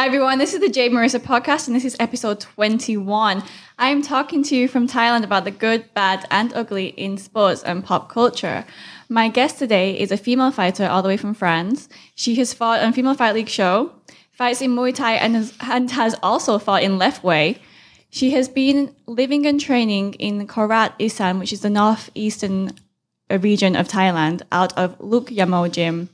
Hi everyone, this is the Jade Marissa podcast and this is episode 21. I'm talking to you from Thailand about the good, bad, and ugly in sports and pop culture. My guest today is a female fighter all the way from France. She has fought on Female Fight League show, fights in Muay Thai, and has, and has also fought in Lethwei. She has been living and training in Korat Isan, which is the northeastern region of Thailand, out of Lookyamo Gym.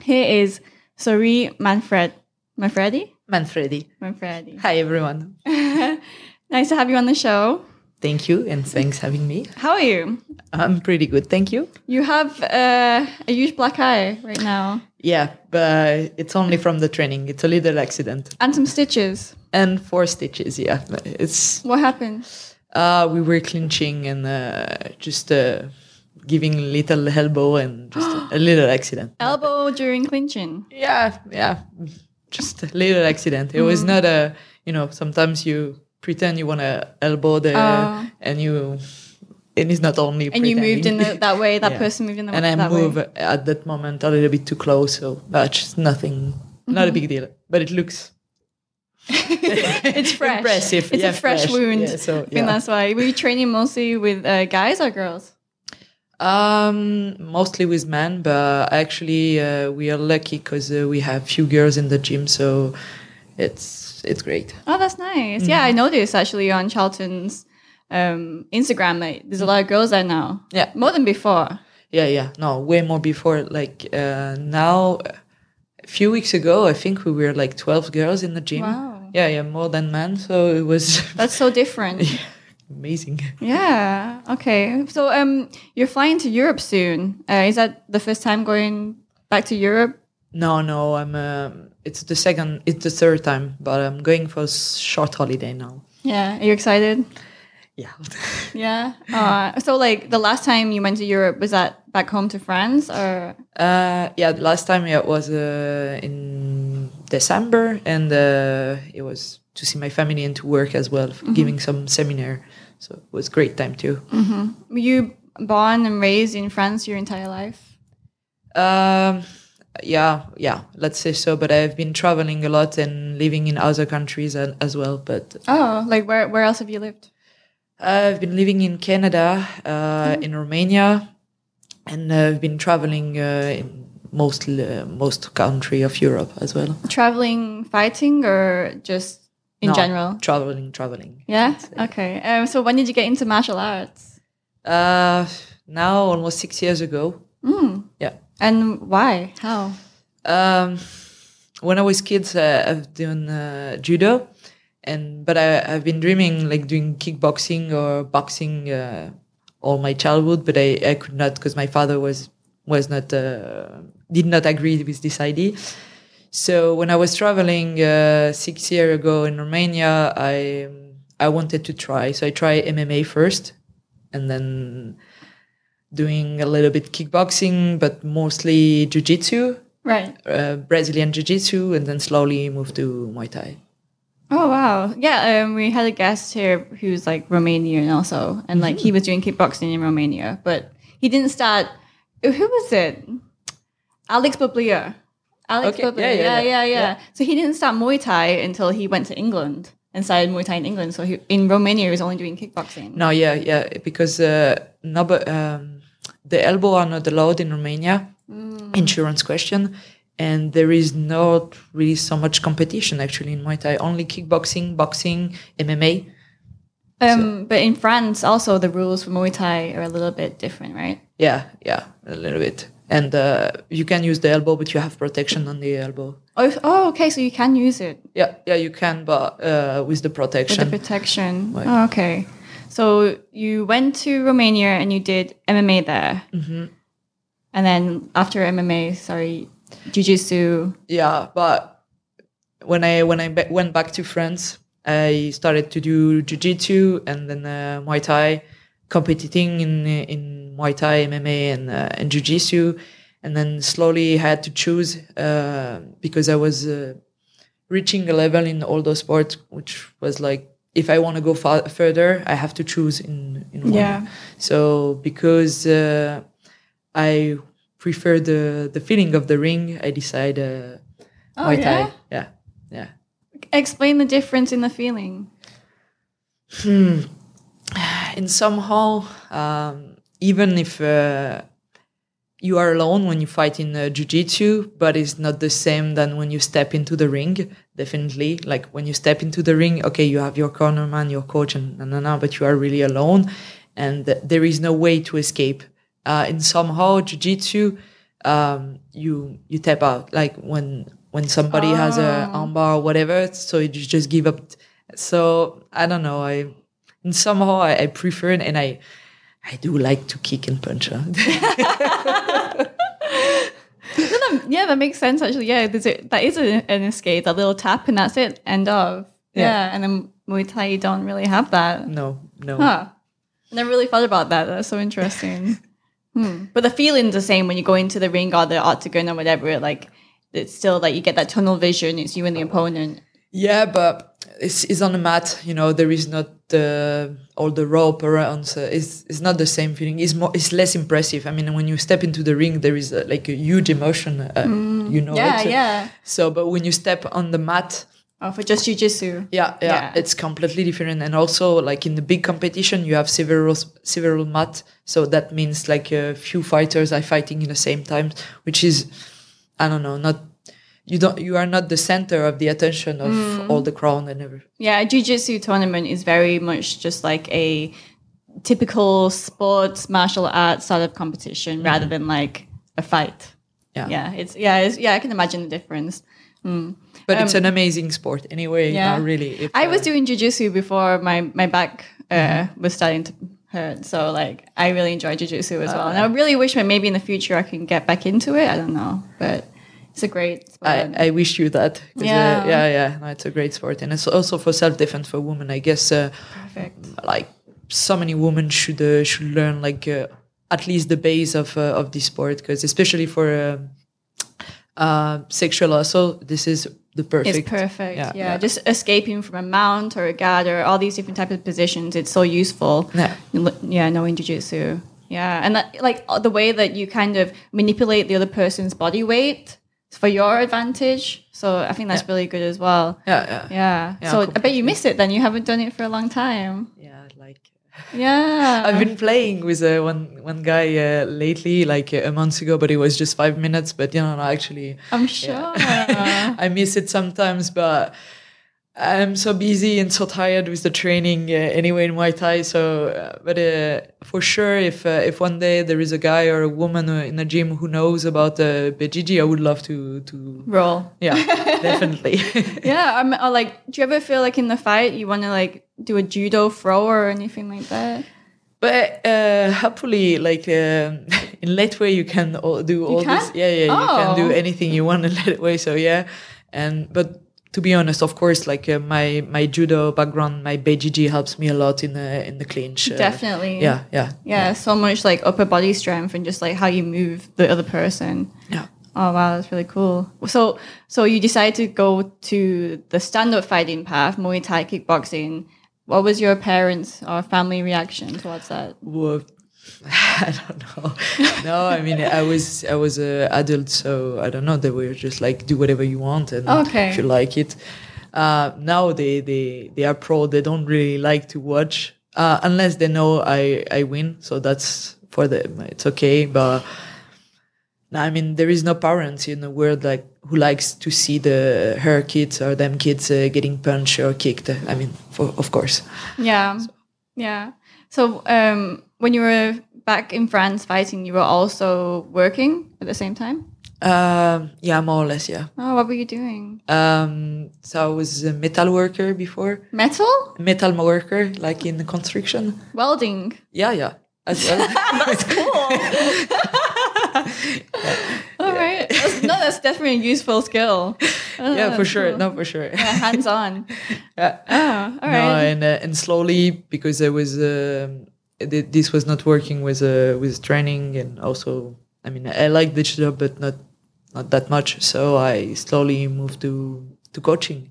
Here is Souris Manfred. Manfredi? Manfredi. Manfredi. Hi, everyone. nice to have you on the show. Thank you, and thanks having me. How are you? I'm pretty good, thank you. You have uh, a huge black eye right now. Yeah, but it's only from the training. It's a little accident. And some stitches. And four stitches, yeah. It's What happened? uh we were clinching and uh, just uh, giving a little elbow and just a little accident. Elbow during clinching. Yeah, yeah. Just a little accident. It was not a you know, sometimes you pretend you wanna elbow the Oh. and you and it's not only And you moved in the, that way, that Yeah. person moved in the, and I that move way. at that moment a little bit too close, so that's just nothing, not a big deal. But it looks it's fresh. impressive. It's yeah, a fresh, wound. Yeah, so I think that's why. Were you training mostly with uh, guys or girls? Um, mostly with men, but actually uh, we are lucky because uh, we have few girls in the gym, so it's it's great. Oh, that's nice. Yeah, Mm-hmm. I noticed actually on Charlton's um, Instagram that there's a lot of girls there now. Yeah. More than before. Yeah, yeah, no, way more before. Like uh, now, a few weeks ago, I think we were like twelve girls in the gym. Wow. Yeah, yeah, more than men. So it was That's so different. amazing. Yeah. Okay. So um, you're flying to Europe soon. Uh, is that the first time going back to Europe? No, no, I'm. Um, it's the second. It's the third time, but I'm going for a short holiday now. Yeah. Are you excited? Yeah. Yeah. Uh, so like the last time you went to Europe was that back home to France or? uh, yeah. The last time yeah, it was uh, in December, and uh, it was to see my family and to work as well, giving some seminar. So it was great time too. Were you born and raised in France your entire life? Um, yeah, yeah. Let's say so. But I've been traveling a lot and living in other countries and, as well. But Oh, like where where else have you lived? I've been living in Canada, uh, in Romania, and I've been traveling uh, in most uh, most country of Europe as well. Traveling, fighting, or just in No, general? traveling, traveling. Yeah. Okay. Um, so when did you get into martial arts? Uh, now almost six years ago. Mm. Yeah. And why? How? Um, when I was kids, uh, I've done uh, judo, and but I, I've been dreaming like doing kickboxing or boxing uh, all my childhood, but I, I could not because my father was was not uh, did not agree with this idea. So when I was traveling uh, six years ago in Romania, I I wanted to try. So I tried MMA first, and then doing a little bit kickboxing, but mostly jiu-jitsu Right. uh, Brazilian Jiu Jitsu and then slowly moved to Muay Thai. Oh wow. Yeah. Um, we had a guest here who's like Romanian also, and like he was doing kickboxing in Romania, but he didn't start. Who was it? Alex Bablia. Alex Okay, Bablia. yeah, Yeah yeah, yeah, yeah, yeah. So he didn't start Muay Thai until he went to England and started Muay Thai in England. So he, in Romania, he was only doing kickboxing. No, yeah, yeah, because uh, no, but, um, the elbow are not allowed in Romania. Insurance question. And there is not really so much competition actually in Muay Thai. Only kickboxing, boxing, MMA. Um, but in France, also the rules for Muay Thai are a little bit different, right? Yeah, yeah, a little bit. And uh, you can use the elbow, but you have protection on the elbow. Oh, oh, okay. So you can use it Yeah, yeah, you can, but uh, with the protection. with the protection. Right. Oh, okay. So you went to Romania and you did MMA there, Mhm. and then after MMA, sorry, jujitsu. yeah but when i when i ba- went back to france i started to do jiu-jitsu and then uh, muay thai competing in in muay thai mma and uh, and jiu-jitsu and then slowly i had to choose uh, because i was uh, reaching a level in all those sports which was like if i want to go far further i have to choose in in one Yeah. so because uh, I prefer the the feeling of the ring, I decide uh, Oh, Muay? Thai. Yeah, yeah. explain the difference in the feeling? In somehow um, even if uh, you are alone when you fight in uh, jiu-jitsu but it's not the same than when you step into the ring definitely. Like when you step into the ring okay you have your corner man your coach and na, na, na, but you are really alone and there is no way to escape. Uh, in somehow jiu-jitsu um, you you tap out like when when somebody has a armbar or whatever so you just give up. So i don't know i and somehow I, I prefer it, and I I do like to kick and punch. Huh? yeah, that makes sense actually. Yeah, there's a, that is a, an escape, that little tap, and that's it. End of. Yeah, Yeah. and then Muay Thai, you don't really have that. no, no. Huh. I never really thought about that. That's so interesting. hmm. But the feeling's the same when you go into the ring or the octagon or whatever. Like, it's still like you get that tunnel vision. It's you and the opponent. Yeah, but it's, it's on the mat. You know, there is not the all the rope around. So it's it's not the same feeling. It's more. It's less impressive. I mean, when you step into the ring, there is a, like a huge emotion. Uh, You know. Yeah, it. yeah. So, but when you step on the mat, Oh, for just jujitsu. yeah, yeah, Yeah. it's completely different. And also, like in the big competition, you have several several mat, so that means like a few fighters are fighting in the same time, which is, I don't know, not you don't you are not the center of the attention of Mm. all the crowd and everything. Yeah, a jiu-jitsu tournament is very much just like a typical sports martial arts sort of competition rather than like a fight. Yeah. Yeah, it's yeah, it's, yeah, I can imagine the difference. But it's an amazing sport anyway. Um, yeah. Yeah, really. If, I uh, was doing jiu-jitsu before my my back uh, Mm-hmm. was starting to hurt, so like I really enjoy jiu-jitsu as well. Uh, And I really wish that maybe in the future I can get back into it. I don't know, but it's a great sport. I, I wish you that. Yeah. Uh, yeah, yeah. No, it's a great sport, and it's also for self defense for women. I guess. Uh, Perfect. like so many women should uh, should learn like uh, at least the base of uh, of this sport because especially for uh, uh, sexual assault, this is the perfect. It's perfect. Yeah, Yeah, yeah. just escaping from a mount or a guard or all these different types of positions. It's so useful. Yeah. Yeah, knowing jujitsu. Yeah, and that, like uh, the way that you kind of manipulate the other person's body weight for your advantage. So I think that's really good as well. Yeah, yeah, Yeah. Yeah, so I bet you miss it then. You haven't done it for a long time. yeah. Like Yeah. I've been playing with uh, one one guy uh, lately, like uh, a month ago, but it was just five minutes. But you know, no, actually, I'm sure. I miss it sometimes, but I'm so busy and so tired with the training uh, anyway in Muay Thai. So, uh, but uh, for sure, if uh, if one day there is a guy or a woman uh, in a gym who knows about uh, BJJ, I would love to to Roll. yeah, definitely. Yeah. I'm, like, do you ever feel like in the fight you want to like do a judo throw or anything like that? But uh, hopefully, like um in Lethwei, you can all do all this. Yeah, yeah, you Oh. can do anything you want in Lethwei. So yeah, and but to be honest, of course, like uh, my my judo background, my BJJ helps me a lot in the in the clinch. uh, Definitely. Yeah, yeah, Yeah, so much like upper body strength and just like how you move the other person. yeah. Oh wow, that's really cool. So so you decided to go to the stand-up fighting path, Muay Thai kickboxing. What was your parents' or family reaction towards that? Well, I don't know. No, I mean, I was I was a adult, so I don't know. They were just like, do whatever you want, and Okay. if you like it. Uh, now they they they are pro. They don't really like to watch uh, unless they know I I win. So that's for them. It's okay, but. I mean there is no parents in the world like who likes to see the her kids or them kids uh, getting punched or kicked. I mean, for, of course. Yeah, yeah. So um, when you were back in France fighting, you were also working at the same time. Um, yeah, more or less, yeah. Oh, what were you doing? Um, so I was a metal worker before. Metal Metal worker, like in construction. welding. Yeah, yeah. As well. That's cool. All right. That's, no, that's definitely a useful skill. Oh, yeah, for sure. cool. No, for sure. Yeah, hands on. Yeah. Oh, all No, and uh, and slowly because I was um, this was not working with uh, with training and also I mean I like the job but not not that much so I slowly moved to to coaching.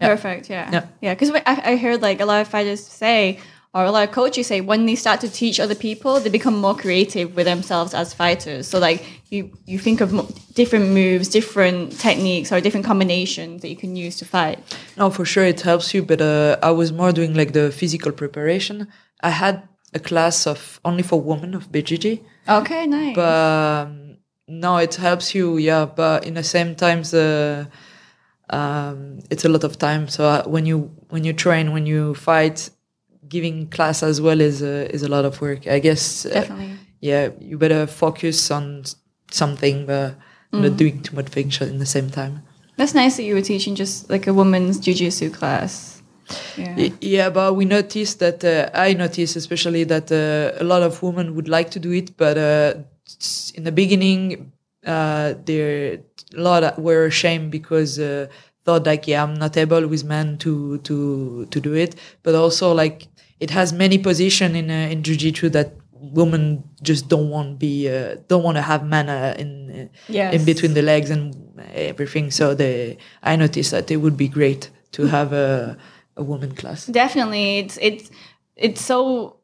Perfect. Yeah. Yeah. Yeah. Because I, I heard like a lot of fighters say, or a lot of coaches say when they start to teach other people, they become more creative with themselves as fighters. So like you you think of different moves, different techniques, or different combinations that you can use to fight. No, for sure it helps you, but uh, I was more doing like the physical preparation. I had a class of only for women of BJJ, Okay, nice. but um, no, it helps you, yeah. But in the same times, uh, um, it's a lot of time. So uh, when you when you train, when you fight, giving class as well is a, is a lot of work. I guess. uh, Definitely. yeah, you better focus on something, but not doing too much things in the same time. That's nice that you were teaching just like a woman's jujitsu class. Yeah. Yeah, but we noticed that uh, I noticed especially that uh, a lot of women would like to do it, but uh, in the beginning, uh, there a lot were ashamed because uh, thought like, yeah, I'm not able with men to to to do it. But also like it has many position in uh, in jujitsu that women just don't want be uh, don't want to have men uh, in uh, Yes. in between the legs and everything. So they I noticed that it would be great to have a a woman class. Definitely, it's it's it's so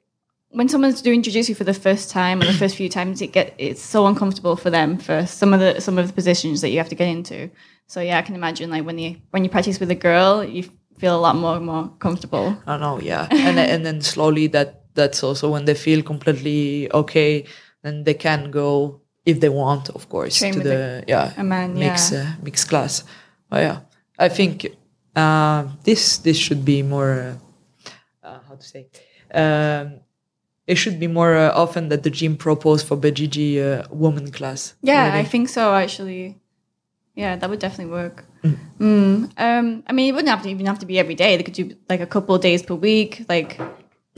when someone's doing jujitsu for the first time or the first few times, it get it's so uncomfortable for them for some of the some of the positions that you have to get into. So yeah, I can imagine like when you when you practice with a girl, you feel a lot more more comfortable. I know, yeah, and then- and then slowly that that's also when they feel completely okay, then they can go if they want, of course, Train to with the yeah a man, mix yeah. uh, mix class. But yeah, I think uh, this this should be more uh, uh, how to say. Um, it should be more uh, often that the gym propose for BJJ uh, woman class. Yeah, I think so actually. Yeah, that would definitely work. Mm. Um, I mean, it wouldn't have to even have to be every day. They could do like a couple of days per week, like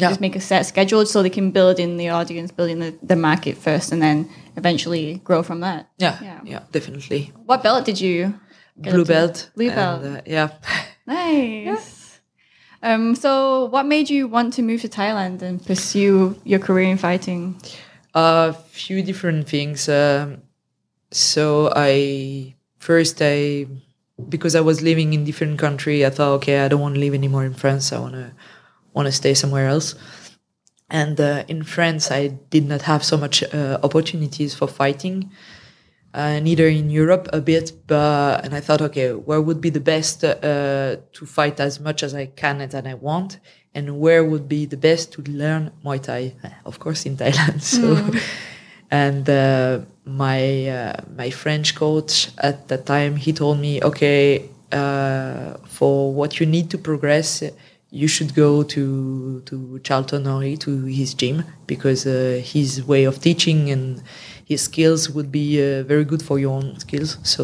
Yeah. just make a set schedule so they can build in the audience, build in the, the market first, and then eventually grow from that. yeah, Yeah. yeah, definitely. What belt did you? Blue belt. Blue and, belt. uh, yeah. Nice. Um, so, what made you want to move to Thailand and pursue your career in fighting? A few different things. Um, so I first I because I was living in different country, I thought, okay, I don't want to live anymore in France. I want to want to stay somewhere else. And uh, in France, I did not have so much uh, opportunities for fighting. Uh, neither in Europe a bit, but and I thought, okay, where would be the best uh, to fight as much as I can and I want, and where would be the best to learn Muay Thai? Of course, in Thailand. So, and uh, my uh, my French coach at that time, he told me, okay, uh, for what you need to progress, you should go to to Charlton Henry to his gym because uh, his way of teaching and his skills would be uh, very good for your own skills. So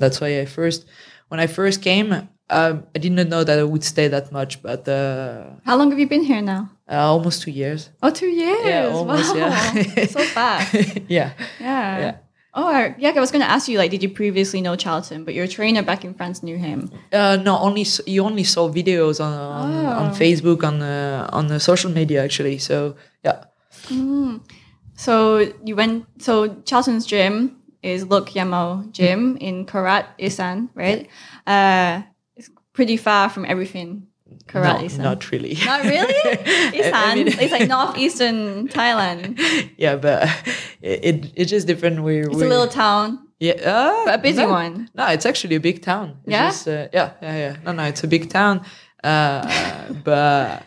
that's why I first, when I first came, um, I did not know that I would stay that much, but uh, How long have you been here now? uh, almost two years. Oh, two years. Yeah, almost, wow. yeah. so fast. yeah. Yeah. Yeah. Oh, I- yeah. I was going to ask you, like, did you previously know Charlton? But your trainer back in France knew him. Uh, no, only you only saw videos on on, Oh. on Facebook on uh, on the social media actually. So yeah, So you went. So Charlton's gym is Lookyamo Gym in Korat Isan, right? Uh, it's pretty far from everything. Korat no, Isan. not really. Not really. Isan. I mean- it's like northeastern Thailand. yeah, but it, it it's just different. We It's a little town, yeah, uh, a busy no, one. No, it's actually a big town. It's Yeah? just, uh, yeah, yeah, yeah. No, no, it's a big town. Uh, but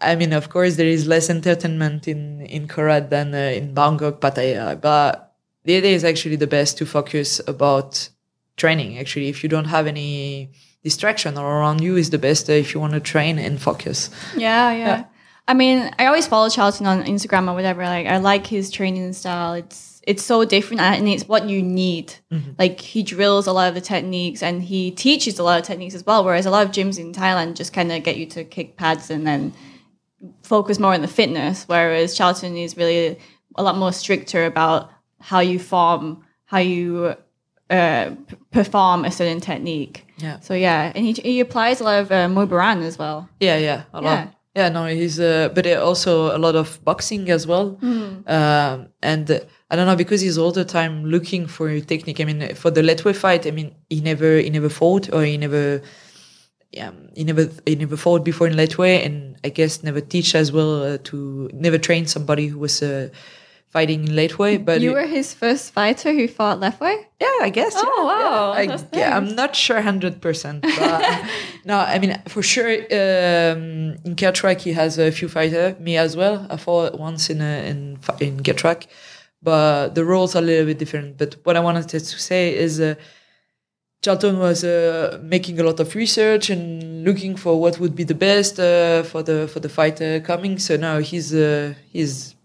I mean, of course, there is less entertainment in in Korat than uh, in Bangkok, Pattaya. But the idea is actually the best to focus about training. Actually, if you don't have any distraction around you, is the best uh, if you want to train and focus. Yeah, yeah, Yeah. I mean, I always follow Charlton on Instagram or whatever. Like, I like his training style. It's it's so different, and it's what you need. Like, he drills a lot of the techniques, and he teaches a lot of techniques as well. Whereas a lot of gyms in Thailand just kind of get you to kick pads and then focus more on the fitness. Whereas Charlton is really a lot more stricter about how you form, how you uh, p- perform a certain technique. Yeah. So yeah, and he, he applies a lot of uh, Muay Boran as well. Yeah, yeah, a Yeah. lot. Yeah, no, he's uh, but also a lot of boxing as well. Um, and uh, I don't know because he's all the time looking for a technique. I mean, for the Lethwei fight, I mean, he never he never fought or he never yeah, he never he never fought before in Lethwei, and I guess never teach as well uh, to never train somebody who was uh, fighting in Lethwei. But You it- were his first fighter who fought left yeah, I guess. Oh, yeah, wow, Yeah, I, yeah, I'm not sure hundred percent. No, I mean for sure. Um, in Gertrack, he has a few fighter. Me as well. I fought once in a, in in Gertrack, but the roles are a little bit different. But what I wanted to say is. Uh, Charlton was uh, making a lot of research and looking for what would be the best uh, for the for the fighter coming. So now he's uh, he's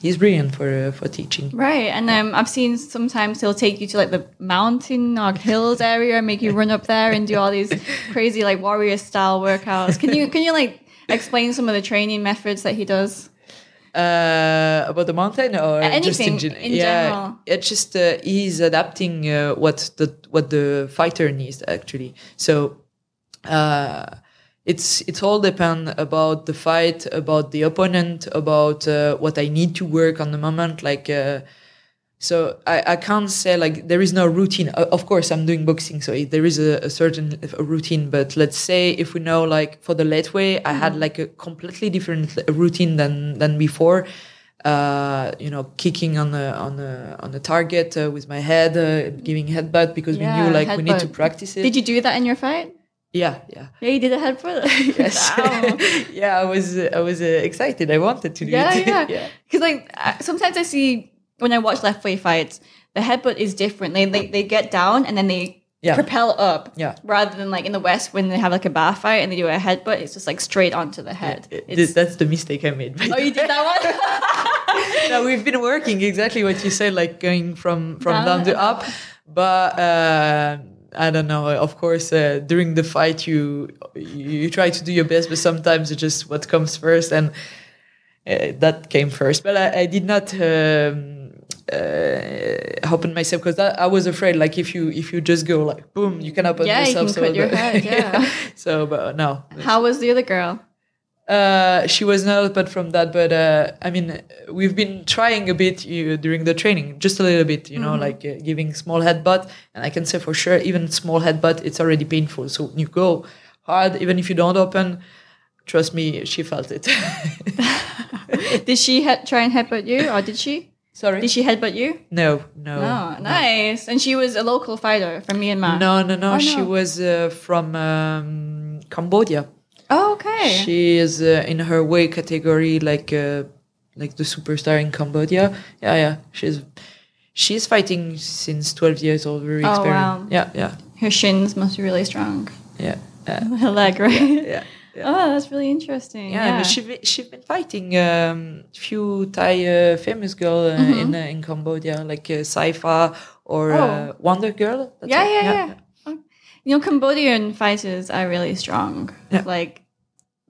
he's brilliant for uh, for teaching. Right. And um, I've seen sometimes he'll take you to like the mountain or hills area, and make you run up there and do all these crazy like warrior style workouts. Can you can you like explain some of the training methods that he does? Uh, about the mountain or just in, in yeah, general. It's just uh, he's adapting uh, what the what the fighter needs actually. So uh, it's it's all depend about the fight, about the opponent, about uh, what I need to work on the moment. Like uh, so, I, I can't say like there is no routine. Of course, I'm doing boxing, so there is a, a certain a routine. But let's say if we know like for the Lethwei, I had like a completely different routine than than before. Uh, you know, kicking on the on the on the target uh, with my head, uh, giving headbutt because we knew like we need to practice it. Did you do that in your fight? yeah, yeah. Yeah, you did a headbutt. Yes. Yeah, I was I was uh, excited. I wanted to do it. Yeah, it. yeah. Because like sometimes I see when I watch Lethwei fights, the headbutt is different. They they, they get down and then they Yeah. propel up. Yeah. Rather than like in the West when they have like a bar fight and they do a headbutt, it's just like straight onto the head. It- It's- that's the mistake I made. oh, you did that one. no, we've been working exactly what you said, like going from from Down down, to up. But uh, I don't know. Of course, uh, during the fight, you you try to do your best, but sometimes it's just what comes first, and uh, that came first. But I, I did not. Um, uh, open myself because I was afraid like if you if you just go like boom you can open Yeah, you yourself can cut your the- head, yeah. so but no How was the other girl? uh, she was not apart from that, but uh, I mean, we've been trying a bit uh, during the training, just a little bit, you know, Mm-hmm. like uh, giving small headbutt. And I can say for sure, even small headbutt, it's already painful. So when you go hard, even if you don't open, trust me, she felt it. Did she he- try and headbutt you, or did she? Sorry. Did she headbutt you? no, no. Oh, nice. And she was a local fighter from Myanmar. No, no, no. Oh, She no. was uh, from um, Cambodia. Oh, okay. She is uh, in her weight category, like uh, like the superstar in Cambodia. Yeah, yeah. She's she's fighting since twelve years old. Very Oh, experienced. wow. Yeah, yeah, Her shins must be really strong. yeah, yeah, Her leg, right? yeah. yeah. Oh, that's really interesting. Yeah, Yeah. she she's been fighting um, few Thai uh, famous girl uh, in uh, in Cambodia, like uh, Saifa or uh. Oh. Wonder Girl. Yeah, it. yeah, yeah, Oh. You know, Cambodian fighters are really strong. Yeah. Like,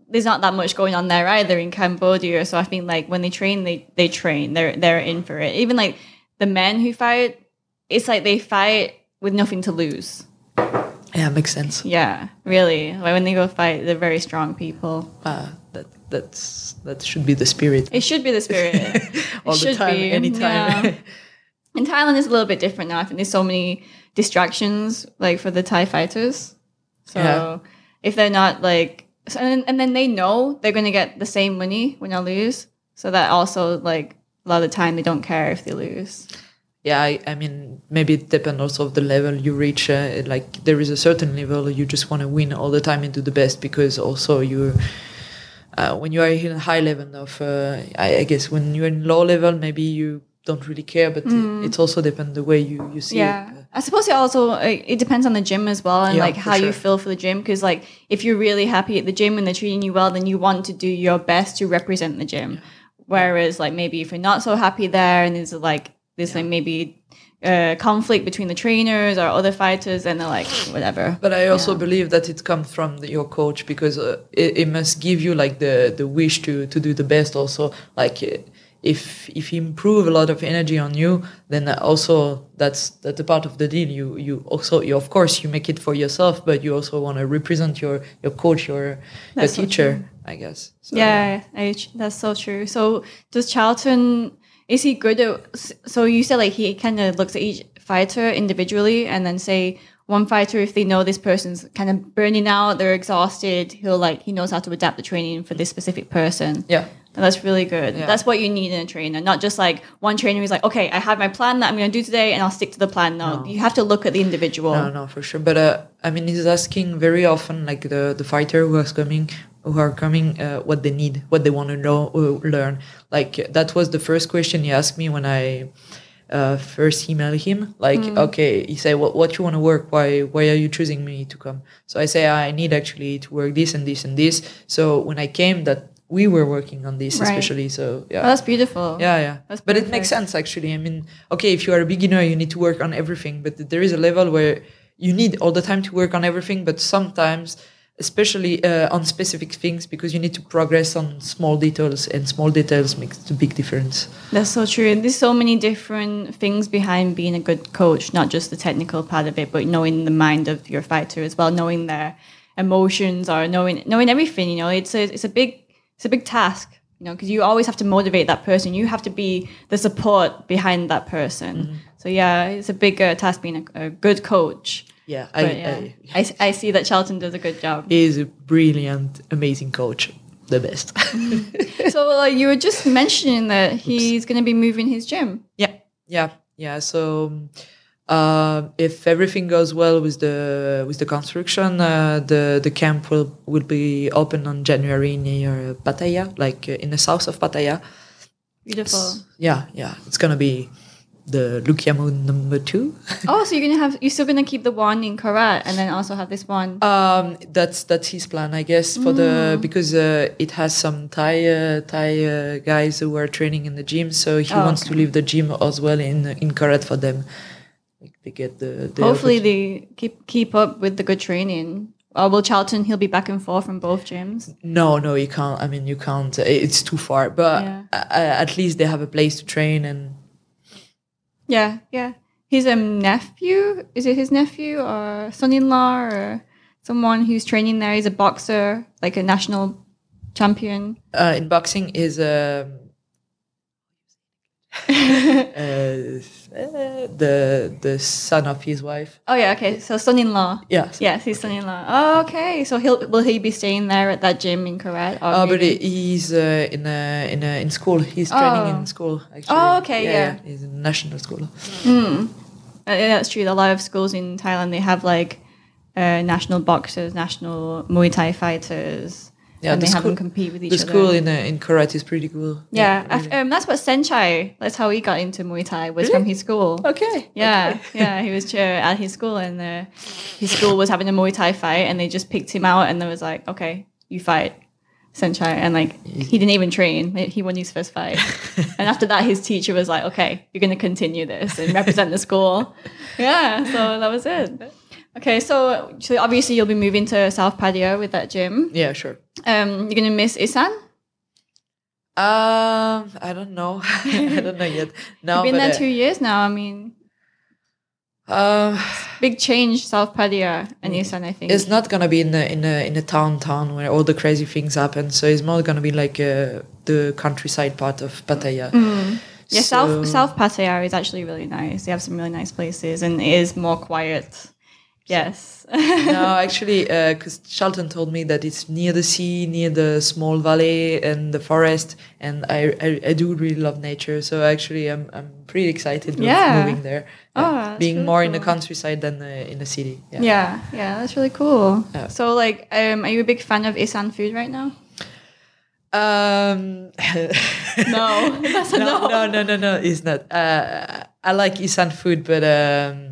there's not that much going on there either in Cambodia. So I think like when they train, they they train. They're they're in for it. Even like the men who fight, it's like they fight with nothing to lose. Yeah, makes sense. Yeah, really. Like when they go fight, they're very strong people. Uh, that that's that should be the spirit. It should be the spirit. All it the should time, be. anytime. Yeah. In Thailand, it's a little bit different now. I think there's so many distractions, like for the Thai fighters. So Yeah. if they're not like, so, and, and then they know they're going to get the same money when they lose. So that also, like, a lot of the time they don't care if they lose. Yeah I, I mean maybe it depends also of the level you reach uh, like there is a certain level you just want to win all the time and do the best because also you uh, when you are in a high level of uh, I, I guess when you're in low level maybe you don't really care but it also depends the way you you see Mm. Yeah. it I suppose it also uh, it depends on the gym as well and Yeah, like how you feel for the gym because like if you're really happy at the gym and they're treating you well then you want to do your best to represent the gym whereas like maybe if you're not so happy there and there's like there's like maybe uh, conflict between the trainers or other fighters and they're like whatever But I also believe that it comes from the, your coach because uh, it, it must give you like the, the wish to, to do the best. Also, like uh, if if you improve a lot of energy on you, then also that's that's a part of the deal. You you also you of course you make it for yourself, but you also want to represent your your coach, your your That's so teacher. I guess. So, yeah, I, that's so true. So does Charlton is he good at so you said like he kind of looks at each fighter individually and then say one fighter, if they know this person's kind of burning out, they're exhausted, he'll like he knows how to adapt the training for this specific person. Yeah. And that's really good. Yeah. That's what you need in a trainer, not just like one trainer who's like, okay, I have my plan that I'm going to do today, and I'll stick to the plan. No, you have to look at the individual. No, no, for sure. But uh, I mean, he's asking very often, like the the fighter who is coming, who are coming, uh, what they need, what they want to know, or learn. Like that was the first question he asked me when I uh, first emailed him. Like, okay, he said, what what you want to work? Why why are you choosing me to come? So I say I need actually to work this and this and this. So when I came, that we were working on this Right. especially. So yeah. Oh, that's beautiful. Yeah, yeah. That's but it makes sense actually. I mean, okay, if you are a beginner, you need to work on everything, but there is a level where you need all the time to work on everything, but sometimes, especially uh, on specific things, because you need to progress on small details, and small details makes the big difference. That's so true. And there's so many different things behind being a good coach, not just the technical part of it, but knowing the mind of your fighter as well, knowing their emotions or knowing knowing everything. You know, it's a it's a big it's a big task. You know, because you always have to motivate that person. You have to be the support behind that person. So yeah, it's a big uh, task being a, a good coach. Yeah, I, yeah, I, I, I see that Charlton does a good job. he is a brilliant, amazing coach, the best. so uh, you were just mentioning that he's going to be moving his gym. Yeah, yeah, yeah. So uh, if everything goes well with the with the construction, uh, the the camp will will be open on January near Pattaya, like uh, in the south of Pattaya. Beautiful. Yeah, yeah. It's gonna be the Lookyamo number two. Oh, so you're gonna have you're still gonna keep the one in Korat and then also have this one. Um, that's that's his plan, I guess, for the because uh, it has some Thai uh, Thai uh, guys who are training in the gym, so he Oh, wants okay. to leave the gym as well in in Korat for them. Like they get the, the Hopefully they keep keep up with the good training. Or will Charlton he'll be back and forth from both gyms? No, no, you can't. I mean, you can't. uh, It's too far. But Yeah. uh, at least they have a place to train, and Yeah, yeah. His um nephew is it his nephew or son-in-law or someone who's training there? He's a boxer, like a national champion. uh, in boxing is um, uh, the the son of his wife. Oh yeah, okay. So son-in-law. Yeah. Yes, his son-in-law. Oh, okay. So he'll will he be staying there at that gym in? Or Oh, but maybe- he- he's uh, in a, in a, in school. He's training Oh. in school. Actually. Oh, okay, yeah. He's in national school. Uh, yeah, that's true. A lot of schools in Thailand they have like uh, national boxers, national Muay Thai fighters, Yeah, and the they have school- them compete with each The other. The school in uh, in Korat is pretty cool. yeah, really. Um, that's what Saenchai. That's how he got into Muay Thai. Was from his school. okay. Yeah, yeah, he was chair at his school, and uh, his school was having a Muay Thai fight, and they just picked him out, and they was like, "Okay, you fight." Saenchai and like he didn't even train. He won his first fight, and after that, his teacher was like, "Okay, you're going to continue this and represent the school." Yeah, so that was it. Okay, so, so obviously you'll be moving to South Pattaya with that gym. Yeah, sure. Um, you're going to miss Isan. Um, I don't know. I don't know yet. No, You've been there uh, two years now. I mean, Um, big change, South Pattaya and Isan. I think. it's not gonna be in a in a in a town town where all the crazy things happen. So it's more gonna be like uh, the countryside part of Pattaya. Mm. Yeah, So- South South Pattaya is actually really nice. They have some really nice places, and it is more quiet. Yes. no, actually, because Charlton told me that it's near the sea, near the small valley and the forest, and I, I, I do really love nature. So actually, I'm I'm pretty excited Yeah. moving there. Oh, Yeah. that's being really more in the countryside than uh, in the city. Yeah. yeah, yeah, that's really cool. Yeah. So, like, um, are you a big fan of Isan food right now? Um, No, that's a no, no. no, no, no, no, it's not. Uh, I like Isan food, but um,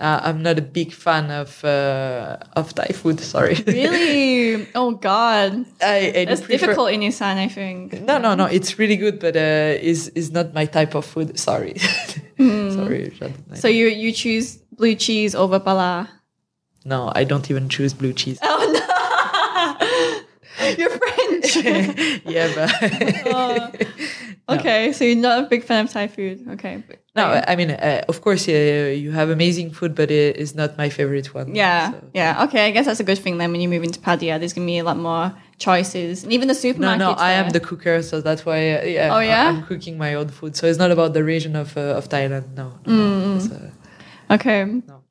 uh, I'm not a big fan of uh, of Thai food. Sorry. Really? Oh God, I, I that's prefer- difficult in Isan. I think. No, no, no. It's really good, but uh, is is not my type of food. Sorry, sorry. Hmm. So you you choose blue cheese over pala. no, I don't even choose blue cheese. Oh no, you're French. yeah, but Oh. Okay, so you're not a big fan of Thai food. Okay. but- no. I mean, uh, of course, uh, you have amazing food, but it is not my favorite one. Yeah, so. yeah. Okay, I guess that's a good thing then. When you move into Pattaya, there's gonna be a lot more choices, and even the No, supermarkets. no, I am the cooker, so that's why. Uh, yeah, Oh, yeah? I- I'm cooking my own food, so it's not about the region of uh, of Thailand. No, no, Mm, no. Uh, Okay. No.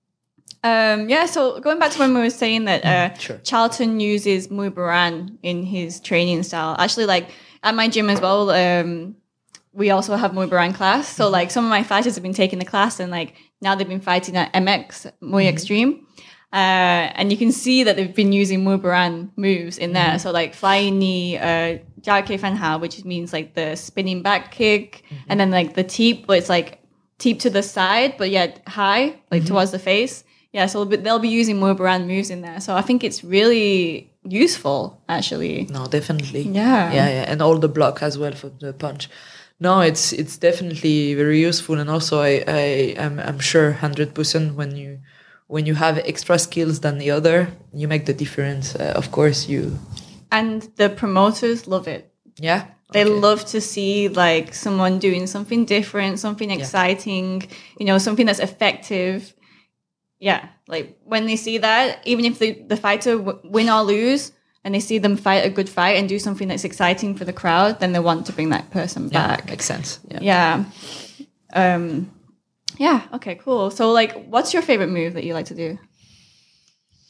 Um, yeah, so going back to when we were saying that uh, sure. Charlton uses Muay Boran in his training style. Actually, like at my gym as well, um, we also have Muay Boran class. So mm-hmm. like some of my fighters have been taking the class and like now they've been fighting at MX Muay mm-hmm. Extreme. Uh, and you can see that they've been using Muay Boran moves in there. Mm-hmm. So like flying knee, uh, Fan Hao, which means like the spinning back kick, and then like the teep, but it's like teep to the side, but yet high, like towards the face. Yeah, so they'll be- they'll be using Muay Boran moves in there. So I think it's really useful, actually. No, definitely. Yeah. yeah, yeah, and all the block as well for the punch. No, it's it's definitely very useful, and also I I am I'm sure hundred percent when you when you have extra skills than the other, you make the difference. Uh, of course, you And the promoters love it. yeah They Okay. love to see like someone doing something different, something exciting, yeah. you know, something that's effective. Yeah, like when they see that, even if the, the fighter w- win or lose, and they see them fight a good fight and do something that's exciting for the crowd, then they want to bring that person yeah, back. makes sense. Yeah. Yeah. Um, yeah. Okay. Cool. So, like, what's your favorite move that you like to do?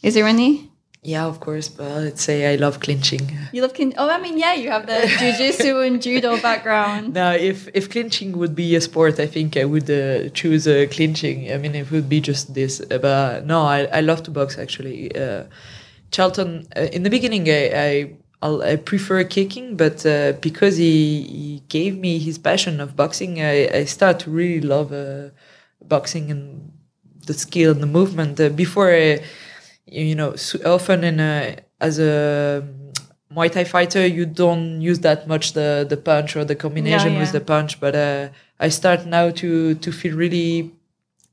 Is there any? Yeah, of course, but I'd say I love clinching. You love kin- Oh, I mean, yeah, you have the jujitsu and judo background. Now, if if clinching would be a sport, I think I would uh, choose uh, clinching. I mean, it would be just this. Uh, But no, I, I love to box actually. Uh, Charlton, uh, in the beginning, I I, I'll, prefer kicking, but uh, because he, he gave me his passion of boxing, I, I start to really love uh, boxing and the skill and the movement. Uh, before, I, you know, so often in a, as a Muay Thai fighter, you don't use that much the the punch or the combination yeah. with the punch. But uh, I start now to to feel really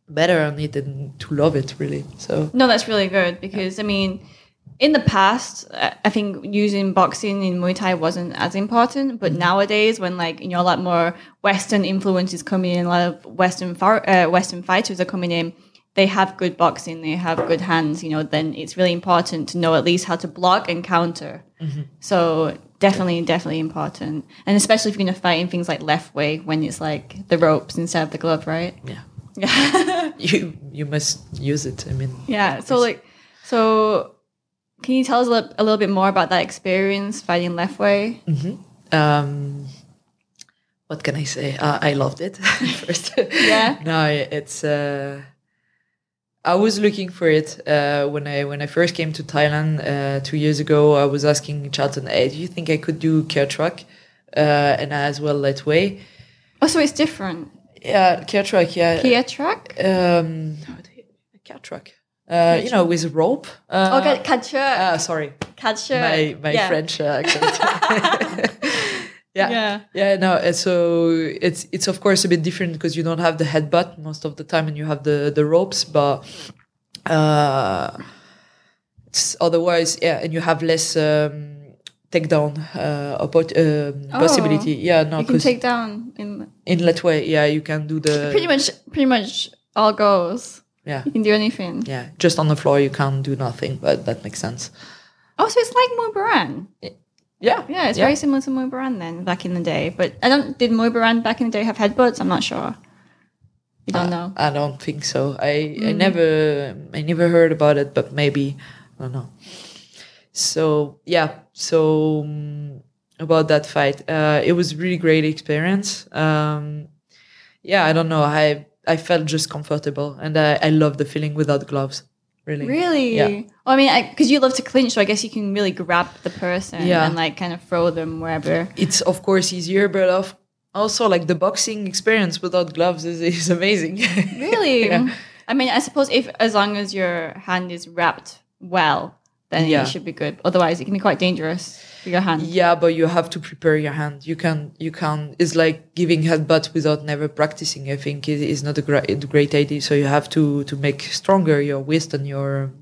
better on it and to love it really. So No, that's really good because I mean, in the past, I think using boxing in Muay Thai wasn't as important, but nowadays, when like you know a lot more Western influences coming in, a lot of Western uh, Western fighters are coming in. They have good boxing, they have good hands. You know, then it's really important to know at least how to block and counter. So definitely, definitely important, and especially if you're going to fight in things like Lethwei when it's like the ropes instead of the glove, right? yeah, Yeah. you you must use it. I mean, Yeah. So like, so can you tell us a little, a little bit more about that experience fighting Lethwei? um, what can I say? Uh, I loved it first. Yeah? no, it's. Uh, I was looking for it uh, when I when I first came to Thailand uh, two years ago. I was asking Charlton, "Hey, do you think I could do care truck uh, and as well Lethwei?" Oh, so it's different. Yeah, care truck. Yeah, Kia track. um, how do you, care truck. Uh, you know, with rope. Uh, okay, catcher. ah, sorry, catcher. my my yeah. French uh, accent. yeah. Yeah. Yeah, no. uh, So it's it's of course a bit different because you don't have the headbutt most of the time, and you have the the ropes. But uh, it's otherwise, yeah, and you have less um, takedown uh, oppo- um, Oh. possibility. Yeah, no, You can take down in in that way, yeah, you can do the pretty much, pretty much all goes. Yeah, You can do anything. yeah. Just on the floor, you can't do nothing, but that makes sense. Oh, so it's like Muay Boran. Yeah, Yeah, it's yeah. very similar to Muay Boran then back in the day. But I don't. Did Muay Boran back in the day have headbutts? I'm not sure. You don't know. I don't think so. I I Mm. never I never heard about it, but maybe I don't know. So yeah, so um, about that fight, uh, it was really great experience. Um, yeah, I don't know. I I felt just comfortable, and I I love the feeling without gloves. Really, Really? Yeah. Well, I mean, because you love to clinch, so I guess you can really grab the person Yeah. and like kind of throw them wherever. It's of course easier, but of also like the boxing experience without gloves is is amazing. Really? Yeah. I mean, I suppose if as long as your hand is wrapped well, then Yeah. it should be good. Otherwise, it can be quite dangerous your hand. Yeah, but you have to prepare your hand. You can, you can. It's like giving headbutt without never practicing. I think it is not a great, a great idea. So you have to to make stronger your wrist and your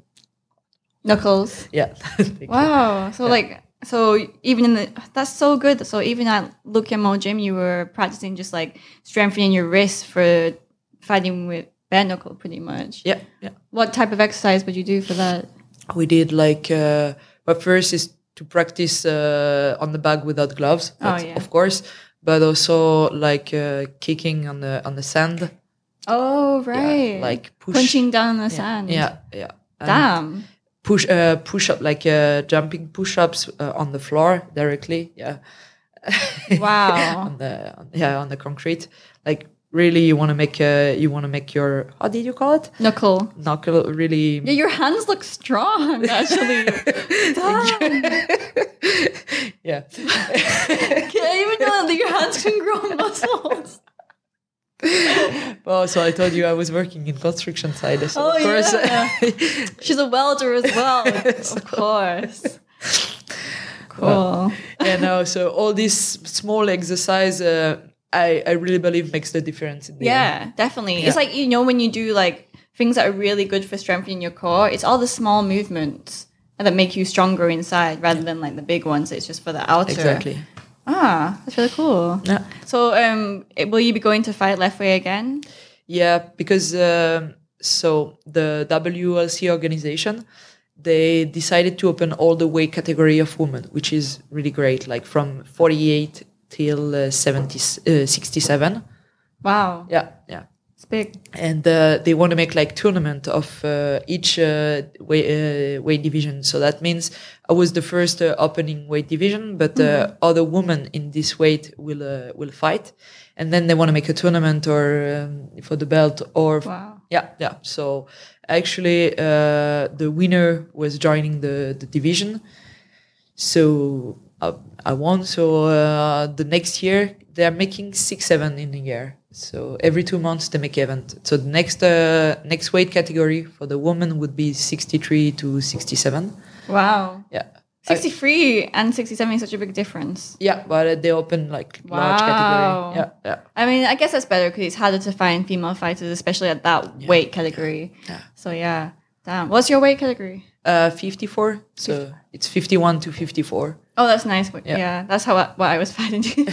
Knuckles. yeah. You. Wow. So like, so even in the that's so good. So even at Lookyamo gym, you were practicing just like strengthening your wrist for fighting with bare knuckle, pretty much. Yeah, yeah. What type of exercise would you do for that? We did like, uh, but first is to practice uh, on the bag without gloves, Oh, yeah. of course, but also like uh, kicking on the on the sand. Oh, Yeah, right. like push, punching down the yeah, sand. Yeah, yeah. And Damn. Push, uh, push up like uh, jumping push ups uh, on the floor directly. Yeah. Wow. on the on, yeah on the concrete. Like really, you want to make uh, you want to make your how did you call it Knuckle. knuckle really Yeah, your hands look strong, actually. Yeah. I even know that your hands can grow muscles. well, so I told you I was working in construction side, so Oh, of course. yeah. She's a welder as well, of course. Cool. yeah, no. So all these small exercise, uh, I I really believe makes the difference. In the end. Yeah, definitely. It's like you know when you do like things that are really good for strengthening your core. It's all the small movements that make you stronger inside, rather than like the big ones. It's just for the outer. exactly. Ah, that's really cool. Yeah. So, um, will you be going to fight Lethwei again? Yeah, because um, so the WLC organization they decided to open all the weight category of women, which is really great. Like from 48 till uh, 70, uh, 67. Wow, Yeah, yeah. it's big. and uh, they want to make like tournament of uh, each uh, weight, uh, weight division. So that means I was the first uh, opening weight division, but uh, other women in this weight will uh, will fight, and then they want to make a tournament or um, for the belt or Wow. yeah yeah. So actually, uh, the winner was joining the the division. So I, I won. So uh, the next year they are making six seven in a year. So every two months they make event. So the next uh, next weight category for the woman would be sixty three to sixty seven. Wow, Yeah. sixty three and sixty seven is such a big difference. Yeah, but uh, they open like large Wow. category. Yeah, yeah. I mean, I guess that's better because it's harder to find female fighters, especially at that weight category. Yeah. So yeah, damn. What's your weight category? Uh, 54. So it's 51 to 54. Oh, that's nice. Yeah, Yeah. that's how I, what I was fighting.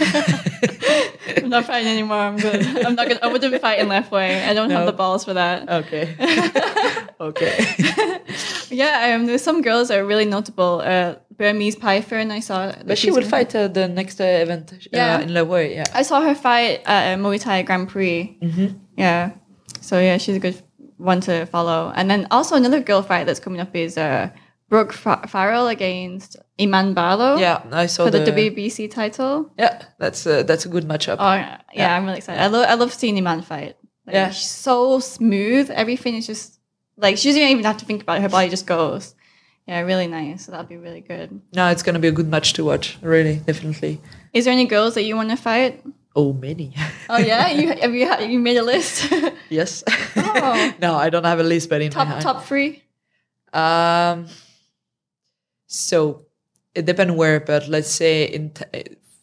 I'm not fighting anymore. I'm good. I'm not gonna. I wouldn't fight in Lethwei. I don't have the balls for that. Okay. okay. Yeah, um, there's some girls that are really notable. Uh, Burmese and I saw. But she would fight uh, the next uh, event uh, Yeah. in Lethwei, yeah. I saw her fight at a Muay Thai Grand Prix. Mm-hmm. Yeah. So yeah, she's a good one to follow. And then also another girl fight that's coming up is uh, Brooke Fa- Farrell against Iman Barlow Yeah, I saw for the, the, WBC title. Yeah, that's uh, that's a good matchup. Oh yeah, Yeah. I'm really excited. I love I love seeing Iman fight. Like, Yeah. she's so smooth. Everything is just like she doesn't even have to think about it. Her body just goes. Yeah, really nice. So that'll be really good. no, it's gonna be a good match to watch. Really, definitely. Is there any girls that you want to fight? Oh, many. Oh yeah, you have you ha- you made a list. yes. Oh. no, I don't have a list, but in top top three. Um. So it depends where, but let's say in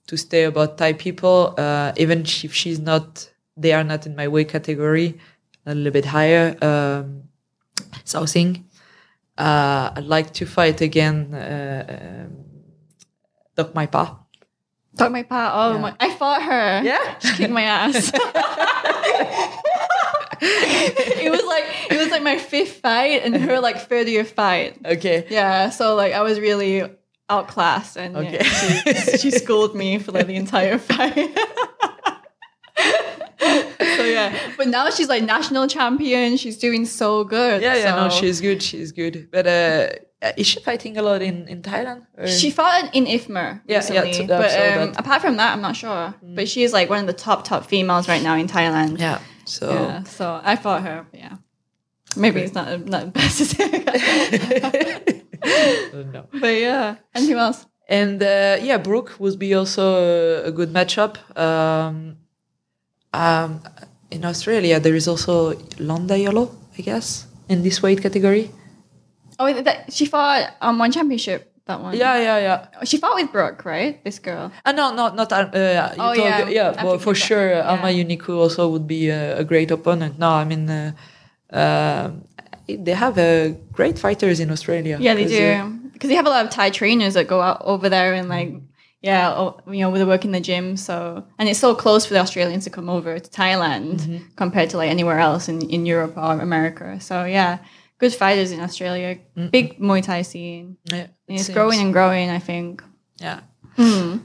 to stay about Thai people, uh, even if she's not, they are not in my weight category, a little bit higher. Um, Southing. Uh, I'd like to fight again. Uh, um, Doc My Pa. Talk my pa. Oh Yeah. my! I fought her. Yeah. she kicked my ass. it was like it was like my fifth fight and her like thirtieth fight. Okay. Yeah, so like I was really outclassed and yeah, she, she schooled me for like the entire fight. so yeah, but now she's like national champion. She's doing so good. Yeah, yeah, no, she's good. She's good. But uh, is she fighting a lot in in Thailand? Or- She fought in IFMA Yeah, yeah, recently, but um. Mm. apart from that, I'm not sure. But she is like one of the top top females right now in Thailand. yeah. So Yeah, so I fought her. Yeah, maybe it's not not best to say. no. but yeah, and who else? And uh, yeah, Brooke would be also a, good matchup. Um, um, in Australia, there is also Londa Yolo, I guess, in this weight category. Oh, that, she fought on one championship. That one. Yeah, yeah, yeah. She fought with Brooke, right? This girl. Uh, no, not not. Uh, you Oh, yeah. yeah. Well, for sure, yeah. Alma Juniku also would be a, a great opponent. No, I mean, uh, um, they have uh, great fighters in Australia. Yeah, they uh, do. Because they have a lot of Thai trainers that go out over there and like, yeah, oh, you know, they work in the gym. So, and it's so close for the Australians to come over to Thailand compared to like anywhere else in, in Europe or America. So yeah, good fighters in Australia. Big Muay Thai scene. yeah, And it's seems- growing and growing, I think. Yeah,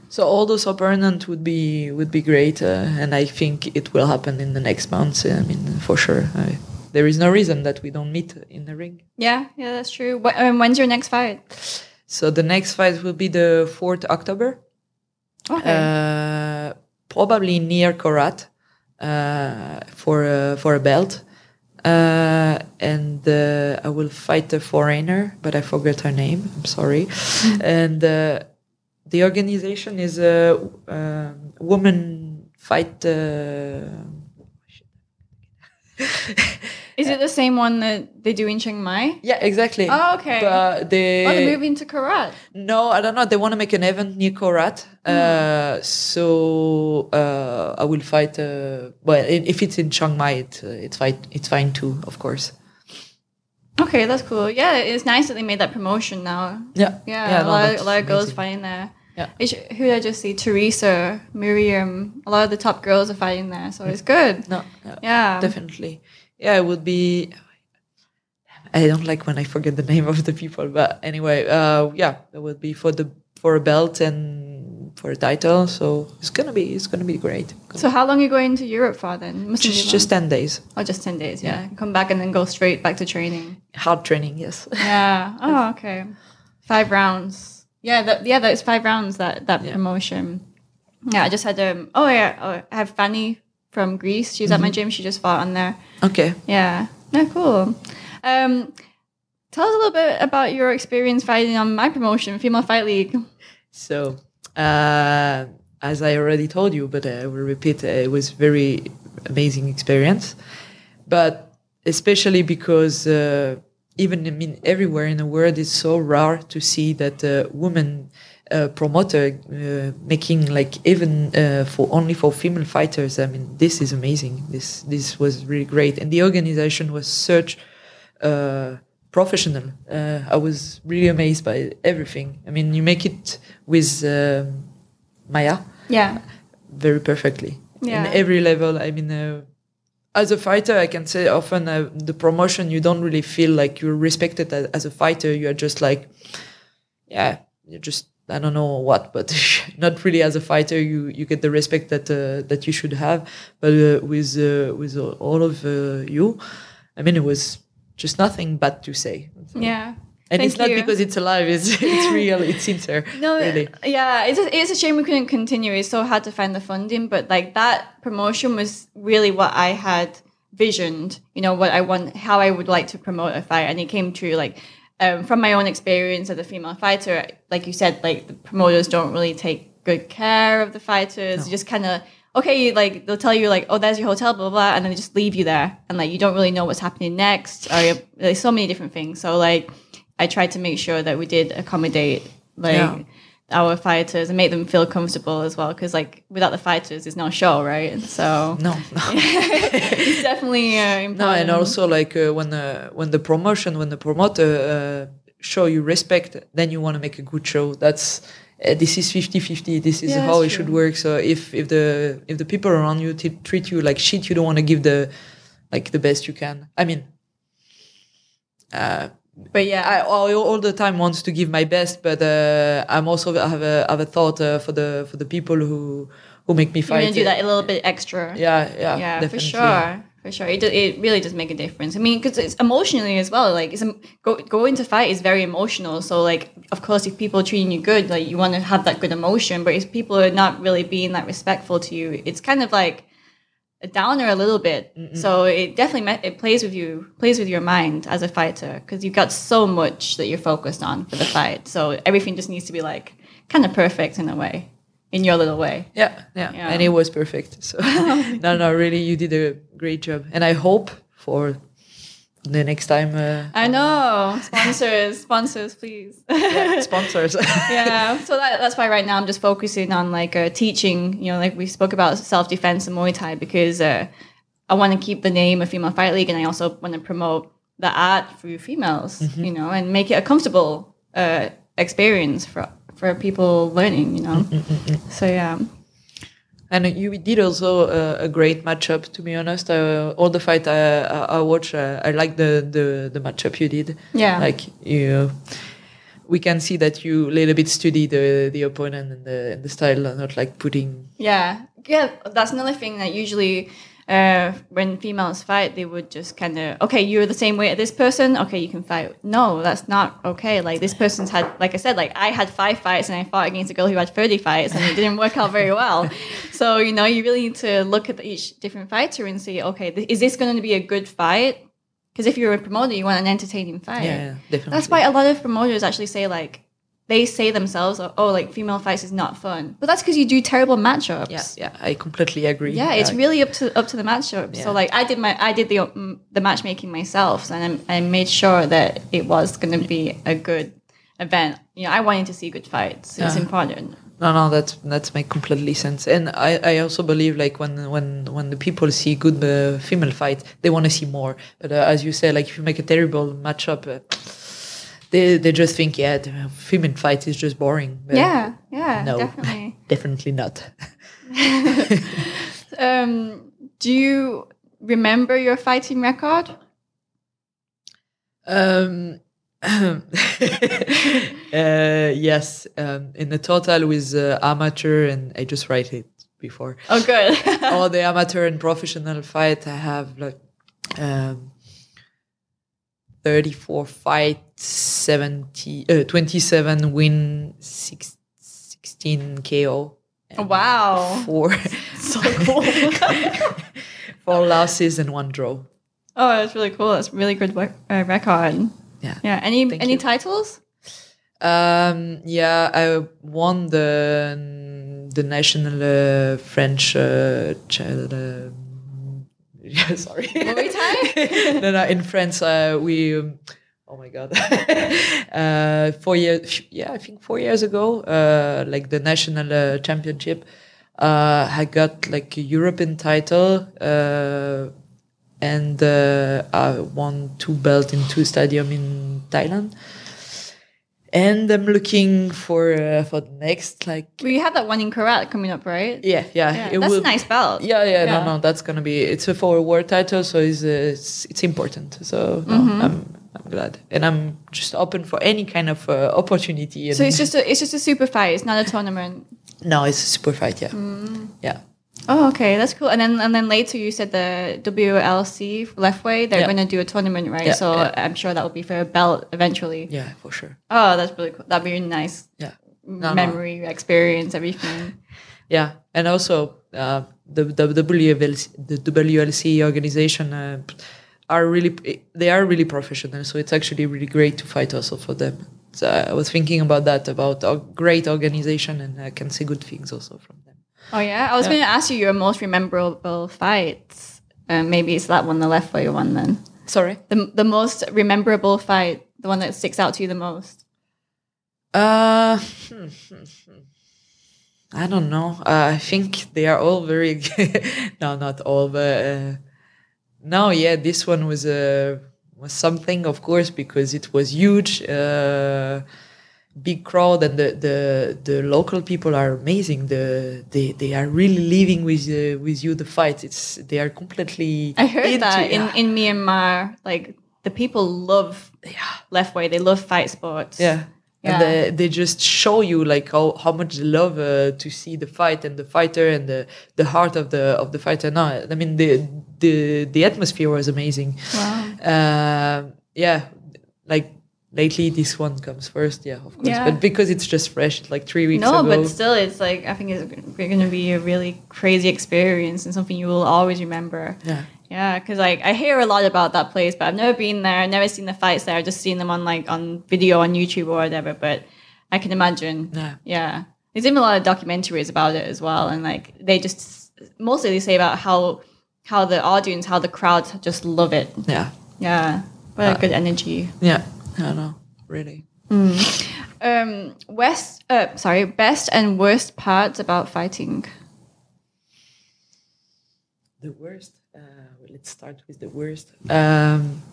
So all those opponents would be would be great, uh, and I think it will happen in the next months. I mean, for sure. I, there is no reason that we don't meet in the ring. Yeah, yeah, that's true. Wh- um, when's your next fight? So the next fight will be the fourth October, Okay. uh, probably near Korat, uh, for a, for a belt. Uh, and uh, I will fight a foreigner, but I forget her name. I'm sorry. and uh, the organization is a uh, woman fight. Is it the same one that they do in Chiang Mai? yeah, exactly. Oh, okay. But they Oh, they're moving to Korat. No, I don't know. They want to make an event near Korat. Uh, so uh, I will fight. Uh, well, if it's in Chiang Mai, it, uh, it's fine. It's fine too, of course. Okay, that's cool. Yeah, it's nice that they made that promotion now. Yeah, Yeah, a, no, lot of, a lot of girls fighting there. Yeah. Who did I just see? Teresa, Miriam. A lot of the top girls are fighting there, so it's good. No, yeah, Yeah. definitely. Yeah, it would be. I don't like when I forget the name of the people, but anyway, uh, yeah, it would be for the for a belt and for a title. So it's gonna be it's gonna be great. So how long are you going to Europe for then? Mustn't Just just ten days, oh, just ten days. Yeah. come back and then go straight back to training. hard training. Yes. Yeah. Oh, okay. Five rounds. Yeah. That, yeah. That's five rounds. That that Yeah. promotion. Yeah. I just had um. Oh yeah. Oh, I have Fanny from Greece. She's at my Mm-hmm. gym. She just fought on there. okay. Yeah. Yeah. Cool. Um, tell us a little bit about your experience fighting on my promotion, Female Fight League. So, uh, as I already told you, but I will repeat, uh, it was very amazing experience. But especially because uh, even I mean everywhere in the world, it's so rare to see that a woman uh, promoter uh, making like even uh, for only for female fighters. I mean, this is amazing. This this was really great, and the organization was such. Uh, professional. Uh, I was really amazed by everything. I mean, you make it with um, Maya Yeah. very perfectly Yeah. in every level. I mean, uh, as a fighter, I can say often uh, the promotion you don't really feel like you're respected as, as a fighter. You are just like, yeah, you're just I don't know what, but not really as a fighter. You you get the respect that uh, that you should have. But uh, with uh, with all of uh, you, I mean, it was just nothing but to say. So- Yeah. and Thank it's not you. because it's alive. It's it's real. It's sincere. No, really. yeah, it's a, it's a shame we couldn't continue. It's so hard to find the funding, but like that promotion was really what I had visioned. You know, what I want, how I would like to promote a fight, and it came true. Like um, from my own experience as a female fighter, like you said, like the promoters don't really take good care of the fighters. You just kind of okay, like they'll tell you like, oh, there's your hotel, blah, blah blah, and then they just leave you there, and like you don't really know what's happening next. Or there's so many different things. So like, I tried to make sure that we did accommodate like Yeah. Our fighters and make them feel comfortable as well. Because like without the fighters, there's no show, right? So No, no. it's definitely uh, important. No, and also like uh, when the when the promotion, when the promoter uh, show you respect, then you want to make a good show. That's uh, this is 50-50. This is Yeah, how it should work. So if if the if the people around you t- treat you like shit, you don't want to give the like the best you can. I mean, uh, but yeah, I all, all the time wants to give my best, but uh, I'm also I have a have a thought uh, for the for the people who who make me you're fight. gonna do that a little bit extra. Yeah, yeah, yeah, definitely. for sure. For sure, it, do, it really does make a difference. I mean, because it's emotionally as well. Like, it's em- go, going to fight is very emotional. So, like, of course, if people are treating you good, like, you want to have that good emotion. But if people are not really being that respectful to you, it's kind of like a downer a little bit. So it definitely me- it plays with you, plays with your mind as a fighter because you've got so much that you're focused on for the fight. So everything just needs to be like kind of perfect in a way, in your little way. Yeah, yeah, Yeah. and it was perfect. So no, no, really, you did a great job, and I hope for the next time. Uh, I know sponsors, sponsors, please. yeah, sponsors. yeah, so that, that's why right now I'm just focusing on like uh, teaching. You know, like we spoke about self defense and Muay Thai because uh, I want to keep the name of Female Fight League, and I also want to promote the art for females. You know, and make it a comfortable uh, experience for for people learning. You know, so yeah. And you did also uh, a great matchup. To be honest, uh, all the fight I, I, I watched, uh, I like the, the the matchup you did. Yeah. like you we can see that you a little bit study the the opponent and the and the style, not like putting. Yeah, yeah. That's another thing that usually. Uh, when females fight, they would just kind of, okay, you're the same weight as this person. Okay, you can fight. No, that's not okay. Like this person's had, like I said, like I had five fights and I fought against a girl who had 30 fights and it didn't work out very well. So, you know, you really need to look at each different fighter and see, okay, th- is this going to be a good fight? Because if you're a promoter, you want an entertaining fight. Yeah, definitely. That's why a lot of promoters actually say like they say themselves, "Oh, like female fights is not fun," but that's because you do terrible matchups. Yeah, yeah, I completely agree. Yeah, it's really up to up to the matchup. Yeah. So like I did my I did the um, the matchmaking myself, and I, I made sure that it was going to be a good event. You know, I wanted to see good fights. It's Yeah. important. No, no, that's that's make completely sense, and I, I also believe like when when when the people see good uh, female fight, they want to see more. But uh, as you say, like if you make a terrible matchup, uh, they they just think yeah, the female fight is just boring. But yeah, yeah, no, definitely. definitely not. um, do you remember your fighting record? Um, uh, yes, um, in the total with uh, amateur, and I just write it before. Oh, good. all the amateur and professional fight, I have like um, 34 fights, 70, uh, 27 win, six, 16 KO. wow, Four, so cool. four losses and one draw. Oh, that's really cool. That's really good work, uh, record. Yeah. Yeah. Any Thank any you. titles? Um, yeah, I won the the national uh, French uh, child. Uh, yeah, sorry. Muay Thai? no, no. In France, uh, we. Um, oh my god. uh, four years. Yeah, I think four years ago, uh, like the national uh, championship, uh, I got like a European title. Uh, and uh, I won two belts in two stadium in Thailand. And I'm looking for uh, for the next like Well, you have that one in Korat coming up, right? yeah yeah, Yeah, it that's will a nice belt. yeah, yeah Yeah. no no that's gonna be it's a for a world title so it's uh, it's, it's important so no, Mm-hmm. I'm I'm glad and I'm just open for any kind of uh, opportunity. So it's just a it's just a super fight. It's not a tournament. no it's a super fight yeah Mm. yeah Oh, okay, that's cool. And then and then later you said the WLC Lethwei they're Yeah. going to do a tournament, right? Yeah, so yeah. I'm sure that will be for a belt eventually. yeah for sure Oh, that's really cool. That'd be really nice. yeah no. Memory, experience, everything. Yeah, and also uh, the the WLC, the WLC organization uh, are really they are really professional. So it's actually really great to fight also for them. So I was thinking about that about a great organization, and I can see good things also from them. Oh yeah, I was going to ask you your most memorable fights. Uh, maybe it's that one, the Lethwei one, then. Sorry. The the most memorable fight, the one that sticks out to you the most. Uh, hmm, hmm, hmm. I don't know. Uh, I think they are all very. no, not all, but uh, no. Yeah, this one was uh, was something, of course, because it was huge, uh, big crowd, and the, the the local people are amazing. The they they are really living with uh, with you the fight. It's they are completely. I heard into- that in, yeah. in Myanmar, like the people love yeah. Lethwei. They love fight sports. Yeah. Yeah. And they, they just show you like how, how much they love uh, to see the fight and the fighter and the, the heart of the of the fighter. No, I mean the the the atmosphere was amazing. Wow. Um yeah, like lately this one comes first. Yeah, of course. Yeah. But because it's just fresh, it's like three weeks No, ago. but still, it's like I think it's going to be a really crazy experience and something you will always remember. yeah. Yeah, because like I hear a lot about that place, but I've never been there. I've never seen the fights there. I've just seen them on like on video on YouTube or whatever. But I can imagine. Yeah. Yeah, there's even a lot of documentaries about it as well, and like they just mostly they say about how how the audience, how the crowd just love it. Yeah. Yeah, what a good energy. Yeah. I know. Really. Um, west, uh, sorry, best and worst parts about fighting. The worst. Start with the worst. Um,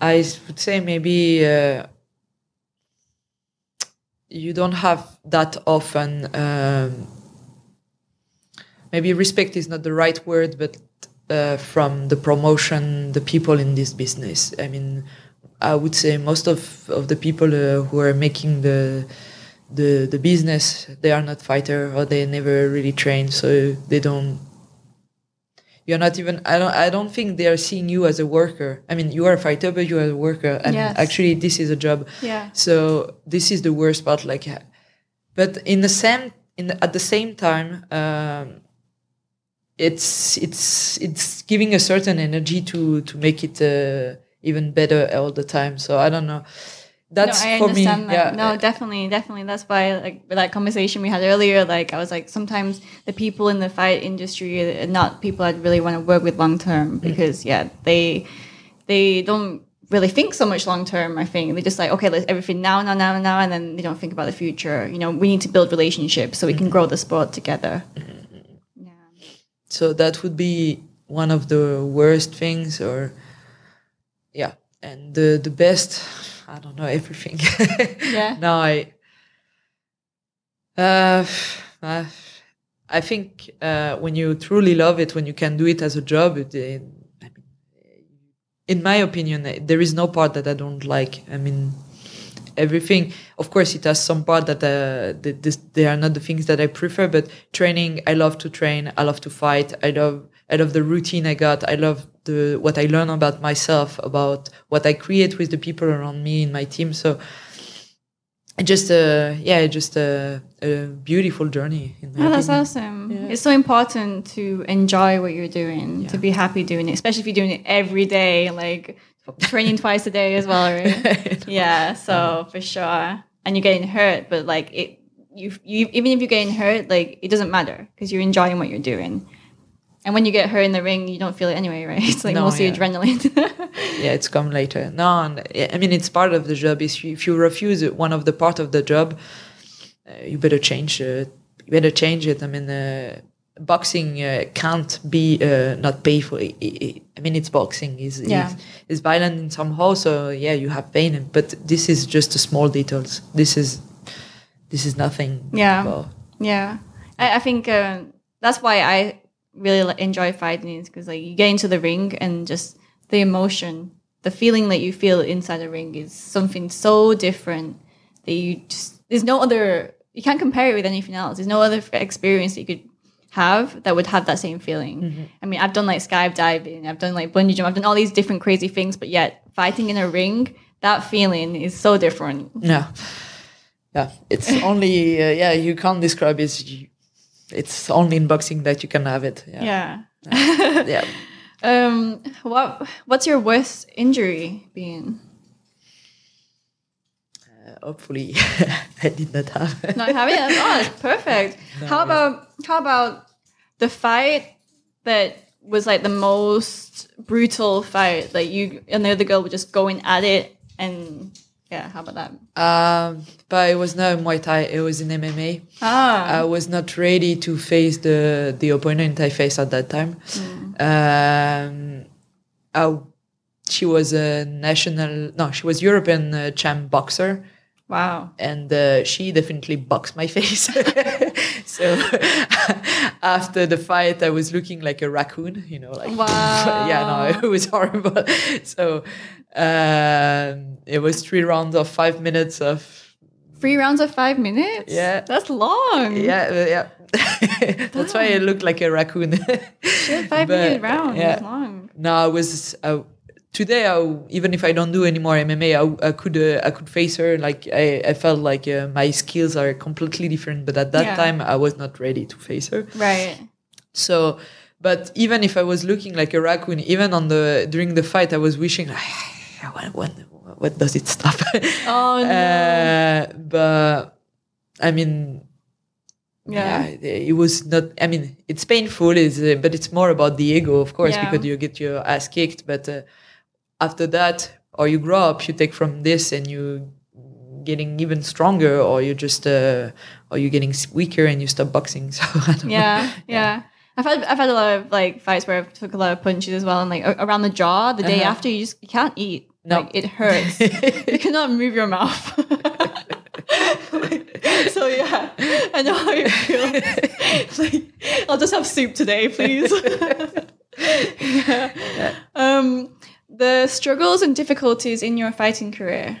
I would say maybe uh, you don't have that often. Um, maybe respect is not the right word, but uh, from the promotion, the people in this business. I mean, I would say most of, of the people uh, who are making the the the business they are not fighter or they never really train so they don't you're not even i don't i don't think they are seeing you as a worker. I mean you are a fighter but you are a worker. And Yes. actually this is a job. Yeah. so this is the worst part like but in the same in the, at the same time um it's it's it's giving a certain energy to to make it uh, even better all the time. So i don't know that's no, I for me understand that. yeah No, definitely, definitely. That's why, like, that conversation we had earlier, like, I was like, sometimes the people in the fight industry are not people I'd really want to work with long Mm. term because, yeah, they they don't really think so much long term. I think they just like, okay, let's everything now, now, now, now, and then they don't think about the future. You know, we need to build relationships so we Mm-hmm. can grow the sport together. Yeah. so that would be one of the worst things or yeah and the the best i don't know everything Yeah. no i uh, uh, i think uh, when you truly love it when you can do it as a job it, it, I mean, in my opinion there is no part that i don't like i mean everything of course it has some part that uh, that this, they are not the things that i prefer but training i love to train i love to fight i love i love the routine i got i love the what i learn about myself about what i create with the people around me in my team so it just uh yeah just a, a beautiful journey in my Oh, that's opinion. awesome. Yeah. It's so important to enjoy what you're doing, to be happy doing it, especially if you're doing it every day, like training twice a day as well, right? yeah, so for sure. And you're getting hurt, but like it, you, you even if you're getting hurt, like it doesn't matter because you're enjoying what you're doing. And when you get hurt in the ring, you don't feel it anyway, right? It's like No, mostly yeah. adrenaline. yeah it's come later no i mean it's part of the job if you, refuse one of the part of the job uh, you better change it you better change it i mean uh, boxing uh, can't be uh, not painful I- I I mean it's boxing is Yeah. is violent in some somehow so yeah you have pain but this is just small details this is this is nothing Yeah. well, Yeah, I, I think uh, that's why I really enjoy fighting is because like you get into the ring and just the emotion, the feeling that you feel inside the ring is something so different that you just there's no other you can't compare it with anything else. There's no other experience that you could have that would have that same feeling. I mean, I've done like skydiving, I've done like bungee jump, I've done all these different crazy things, but yet fighting in a ring, that feeling is so different. yeah yeah it's only uh, yeah you can't describe it it's only in boxing that you can have it yeah Yeah. yeah Um, what what's your worst injury been? Uh, hopefully I did not have. Not having it. Oh, that's perfect. how about how about the fight that was like the most brutal fight? Like you and the other girl were just going at it, and yeah, how about that? um, but it was not Muay Thai. It was in MMA. Ah, I was not ready to face the the opponent I faced at that time. Um, I, she was a national. No, she was European uh, champ boxer. wow. and uh, she definitely boxed my face. so after the fight, I was looking like a raccoon, you know, like Wow. yeah, no, it was horrible. So um, it was three rounds of five minutes of Three rounds of five minutes. Yeah. that's long. yeah, uh, yeah. That's why I looked like a raccoon. Shit, five But, minute round. yeah. Long. No, I was uh, today. I, even if I don't do any more MMA, I, I could uh, I could face her. Like I, I felt like uh, my skills are completely different. But at that Yeah. time, I was not ready to face her. Right. So, but even if I was looking like a raccoon, even on the during the fight, I was wishing, when, when, what does it stop? Oh no. uh, but I mean, Yeah. yeah, it was not. I mean, it's painful, is uh, but it's more about the ego, of course, Yeah. because you get your ass kicked. But uh, after that, or you grow up, you take from this, and you getting even stronger, or you're just, uh, or you're getting weaker, and you stop boxing. So I don't know. yeah, yeah. I've had I've had a lot of like fights where I've took a lot of punches as well, and like around the jaw. The day Uh-huh. after, you just you can't eat. No. Like, it hurts. you cannot move your mouth. so yeah, I know how you feel. like, I'll just have soup today, please. Yeah. Um, the struggles and difficulties in your fighting career?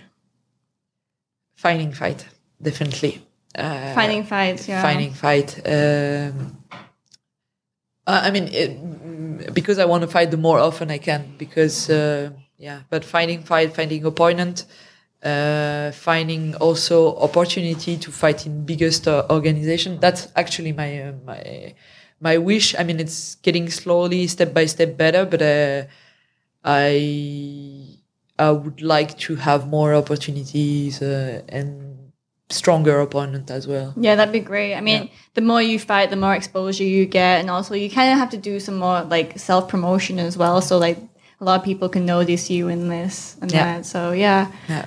Finding fight, definitely. Uh, Finding fights, yeah. finding fight. Um, I mean, it, because I want to fight the more often I can. Because uh, yeah, but finding fight, finding opponent, uh, finding also opportunity to fight in biggest uh, organization. That's actually my uh, my my wish. I mean, it's getting slowly, step by step, better. But uh, I I would like to have more opportunities uh, and stronger opponent as well. Yeah, that'd be great. I mean, the more you fight, the more exposure you get, and also you kind of have to do some more like self promotion as well. So like a lot of people can notice you in this and Yeah. that. So yeah, Yeah.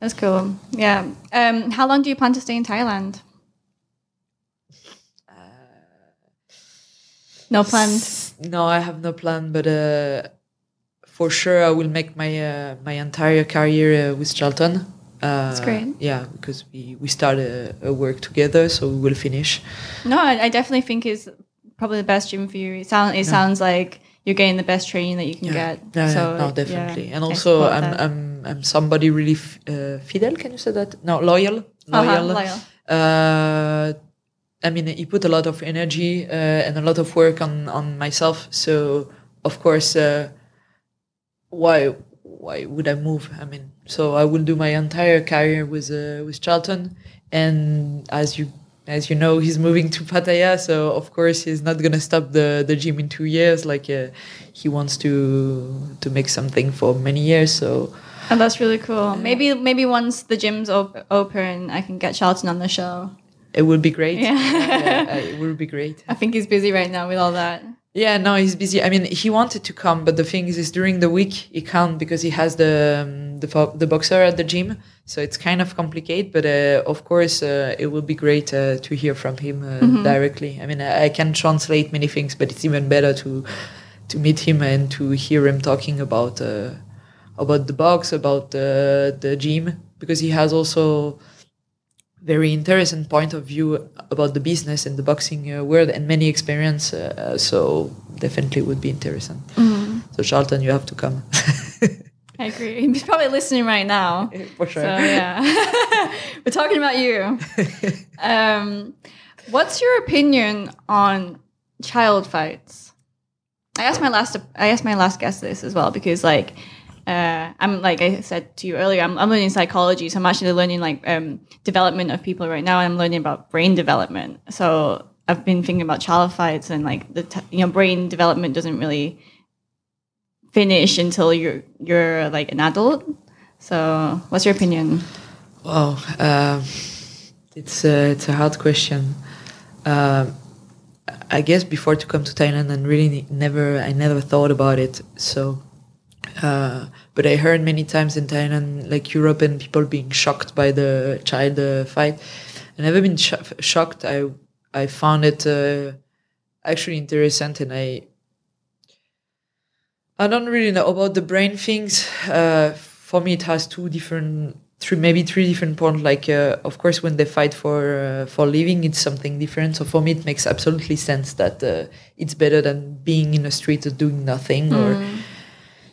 that's cool. Yeah. Um, how long do you plan to stay in Thailand? No plans. No, I have no plan, but uh, for sure I will make my uh, my entire career uh, with Charlton. Uh, That's great. Yeah, because we we start a, a work together, so we will finish. No, I, I definitely think it's probably the best gym for you. It sounds it sounds like you're getting the best training that you can get. Yeah, so yeah, no, yeah, definitely. and also, I'm that. I'm I'm somebody really f- uh, fidel. Can you say that? No, loyal. Uh-huh, Loyal. loyal. Uh, I mean, he put a lot of energy uh, and a lot of work on on myself. So of course, uh, why why would I move? I mean, so I will do my entire career with uh, with Charlton, and as you as you know, he's moving to Pattaya, so of course he's not gonna stop the the gym in two years. Like uh, he wants to to make something for many years. So Oh, that's really cool. Maybe maybe once the gym's op- open, I can get Charlton on the show. it would be great. Yeah. Yeah, it would be great. I think he's busy right now with all that. Yeah, no, he's busy. I mean, he wanted to come, but the thing is, is during the week he can't because he has the um, the the boxer at the gym, so it's kind of complicated. But uh, of course, uh, it will be great uh, to hear from him uh, directly. I mean, I, I can translate many things, but it's even better to to meet him and to hear him talking about uh, about the box, about the the gym, because he has also very interesting point of view about the business and the boxing uh, world and many experience. Uh, so definitely would be interesting. So Charlton, you have to come I agree. He's probably listening right now. for sure. So yeah, we're talking about you. Um, what's your opinion on child fights? I asked my last I asked my last guest this as well because like uh, I'm like I said to you earlier, I'm, I'm learning psychology, so I'm actually learning like um, development of people right now. I'm learning about brain development. So I've been thinking about child fights and like the t- you know brain development doesn't really finish until you're you're like an adult. So what's your opinion? Wow, um, it's a, it's a hard question. Um, I guess before to come to Thailand, and really never I never thought about it. So, uh, but I heard many times in Thailand, like European people being shocked by the child uh, fight. I never been sho- shocked. I I found it uh, actually interesting, and I I don't really know about the brain things. Uh, for me, it has two different, three maybe three different points. Like, uh, of course, when they fight for uh, for living, it's something different. So for me, it makes absolutely sense that it's better than being in the street or doing nothing or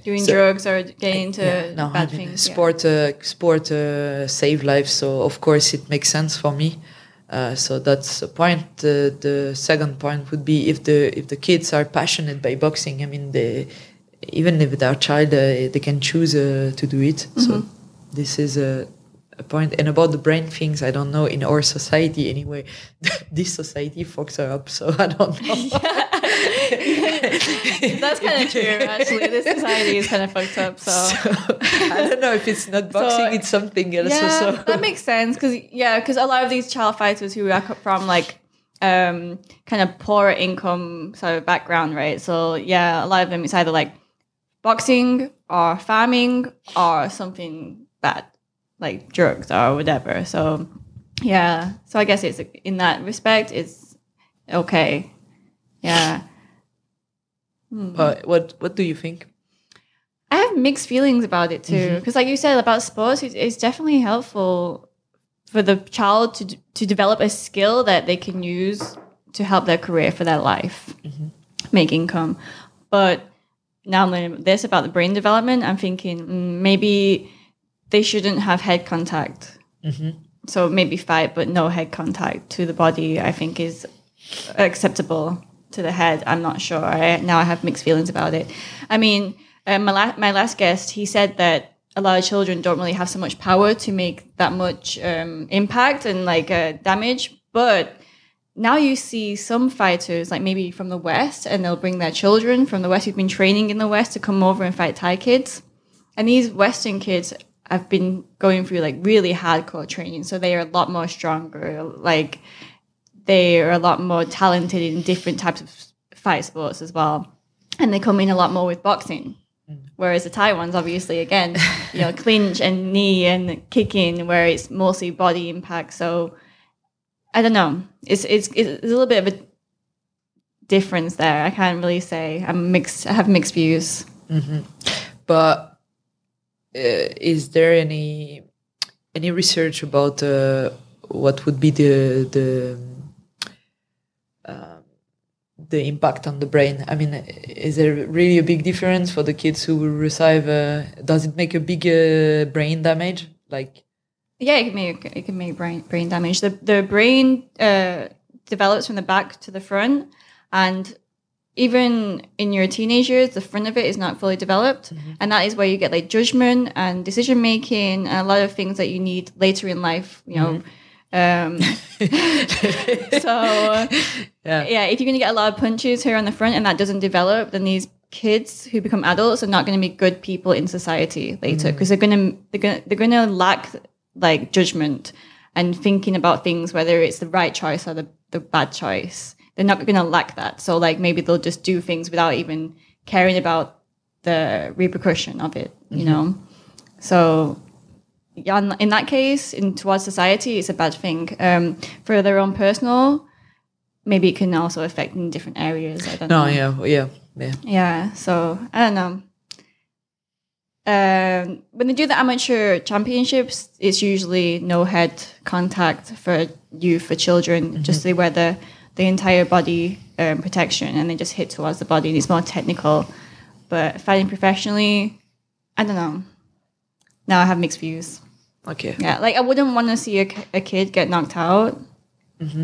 Doing So- drugs or getting into yeah, no, bad things? yeah. Sport, uh, sport uh, save lives. So of course, it makes sense for me. Uh, so that's a point. The, the second point would be if the if the kids are passionate by boxing. I mean, they even if they're child, uh, they can choose uh, to do it. So this is a, a point. And about the brain things, I don't know. In our society, anyway, this society fucks her up. So I don't know. That's kind of true, actually. This society is kind of fucked up. So, So, I don't know if it's not boxing, it's something else. yeah, so. that makes sense. Because yeah, because a lot of these child fighters who are from like um kind of poor income sort of background, right? So yeah, a lot of them it's either like boxing or farming or something bad, like drugs or whatever. So yeah, so I guess it's in that respect, it's okay. Yeah. Uh, what What do you think? I have mixed feelings about it too, Mm-hmm. because like you said about sports, it's, it's definitely helpful for the child to to develop a skill that they can use to help their career for their life, Mm-hmm. make income. But now I'm learning this about the brain development, I'm thinking mm, maybe they shouldn't have head contact. So maybe fight, but no head contact to the body. I think is acceptable to the head. I'm not sure. I, now I have mixed feelings about it. I mean, uh, my, la- my last guest, he said that a lot of children don't really have so much power to make that much um, impact and like uh, damage. But now you see some fighters, like maybe from the West, and they'll bring their children from the West who've been training in the West to come over and fight Thai kids. And these Western kids have been going through like really hardcore training. So they are a lot more stronger. Like they are a lot more talented in different types of fight sports as well. And they come in a lot more with boxing. Whereas the Thai ones, obviously, again, you know, clinch and knee and kicking, where it's mostly body impact. So I don't know. It's it's it's a little bit of a difference there. I can't really say. I'm mixed. I have mixed views. But uh, is there any any research about uh, what would be the the the impact on the brain? I mean, is there really a big difference for the kids who will receive? Uh, does it make a big uh, brain damage? Like, Yeah, it can make it can make brain brain damage. The the brain uh, develops from the back to the front, and even in your teenagers, the front of it is not fully developed, and that is where you get like judgment and decision making and a lot of things that you need later in life. You know. Um, so yeah, yeah, if you're going to get a lot of punches here on the front and that doesn't develop, then these kids who become adults are not going to be good people in society later because they're going to they're going they're going to lack like judgment and thinking about things whether it's the right choice or the, the bad choice. They're not going to lack that. So like maybe they'll just do things without even caring about the repercussion of it, you know. So yeah, in- in that case, in towards society, it's a bad thing. Um, for their own personal, maybe it can also affect in different areas. I don't no, know. yeah, yeah, yeah. Yeah, so I don't know. Um, when they do the amateur championships, it's usually no head contact for youth for children. Just they wear the the entire body um, protection and they just hit towards the body. And it's more technical. But fighting professionally, I don't know. Now I have mixed views. Okay. Yeah, like I wouldn't want to see a, a kid get knocked out.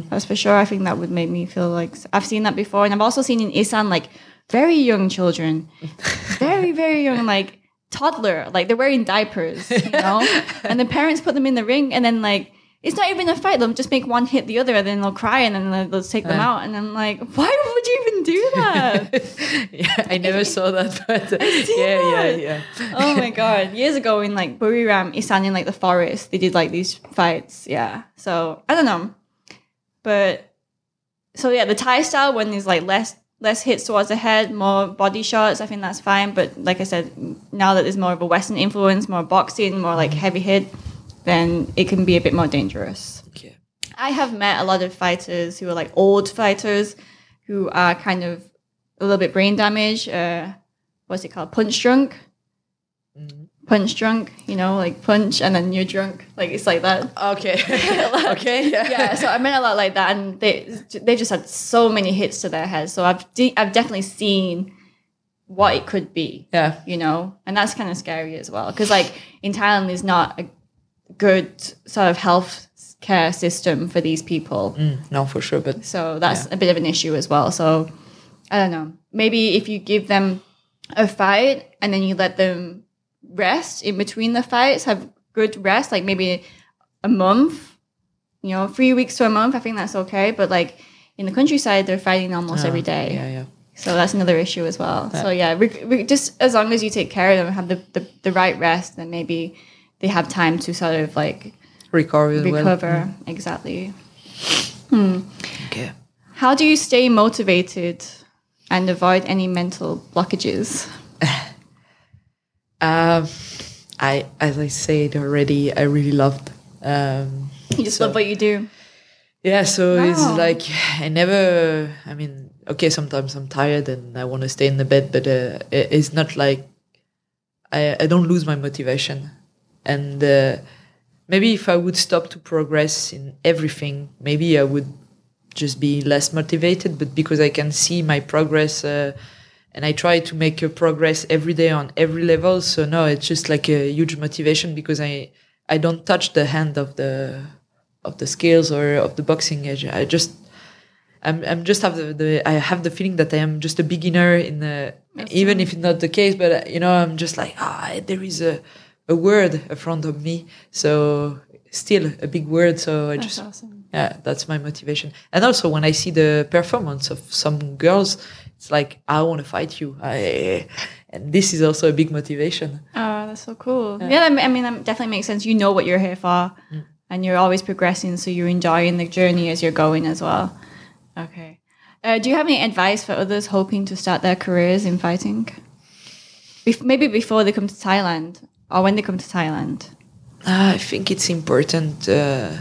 That's for sure. I think that would make me feel like I've seen that before, and I've also seen in Isan like very young children, very very young, like toddler, like they're wearing diapers, you know, and the parents put them in the ring, and then like it's not even a fight. They'll just make one hit the other, and then they'll cry, and then they'll, they'll take them out, and I'm like, why would you even do that? yeah, I never saw that, but uh, yeah, yeah, yeah. oh my god! Years ago in like Buriram, Isan in like the forest, they did like these fights. Yeah. So I don't know, but so yeah, the Thai style when there's like less less hits towards the head, more body shots. I think that's fine. But like I said, now that there's more of a Western influence, more boxing, more like heavy hit, then it can be a bit more dangerous. Okay. I have met a lot of fighters who are like old fighters who are kind of a little bit brain damaged. Uh, what's it called? Punch drunk. Punch drunk, you know, like punch and then you're drunk. Like it's like that. Okay. okay. Yeah. Yeah, so I met a lot like that, and they they just had so many hits to their heads. So I've de- I've definitely seen what it could be. Yeah. you know, and that's kind of scary as well because like in Thailand, there's not a good sort of health care system for these people. Mm, no, for sure. But So that's a bit of an issue as well. So I don't know. Maybe if you give them a fight and then you let them rest in between the fights, have good rest, like maybe a month, you know, three weeks to a month, I think that's okay. But like in the countryside, they're fighting almost every ah, day. yeah, yeah. So that's another issue as well. So yeah, re- re- just as long as you take care of them, have the, the, the right rest, then maybe they have time to sort of like Recover. as well. recover. Mm. Exactly. Hmm. Okay. How do you stay motivated and avoid any mental blockages? Um, I, as I said already, I really loved. Um, You just So- love what you do. yeah, so it's like I never. I mean, okay, sometimes I'm tired and I want to stay in the bed, but uh, it- it's not like I, I don't lose my motivation. And uh, maybe if I would stop to progress in everything, maybe I would just be less motivated. But because I can see my progress uh, and I try to make a progress every day on every level. So no, it's just like a huge motivation because I I don't touch the hand of the of the scales or of the boxing edge. I just I'm I'm just have the, the I have the feeling that I am just a beginner in the even if it's not the case, but you know I'm just like ah there is a a word in front of me, so still a big word. So I That's just awesome. yeah that's my motivation. And also when I see the performance of some girls, it's like I want to fight you. I and this is also a big motivation. Oh, that's so cool. Yeah, I mean- I mean, that definitely makes sense. You know what you're here for, and you're always progressing, so you're enjoying the journey as you're going as well. Okay. Uh, do you have any advice for others hoping to start their careers in fighting? Bef- maybe before they come to Thailand or when they come to Thailand. Ah, I think it's important uh,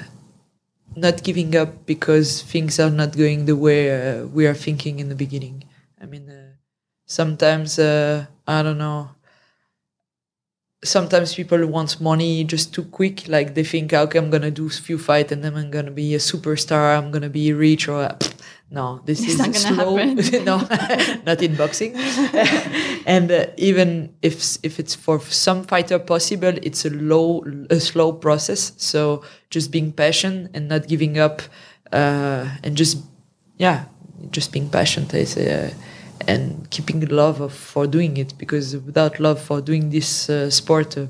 not giving up because things are not going the way uh, we are thinking in the beginning. I mean, uh, sometimes uh, I don't know. Sometimes people want money just too quick. Like they think, okay, I'm gonna do a few fights and then I'm gonna be a superstar. I'm gonna be rich or uh, no. This It's is not slow. no, not in boxing. and uh, even if if it's for some fighter possible, it's a low, a slow process. So just being patient and not giving up, uh, and just yeah, just being. I say. Uh, and keeping love of, for doing it because without love for doing this uh, sport, uh,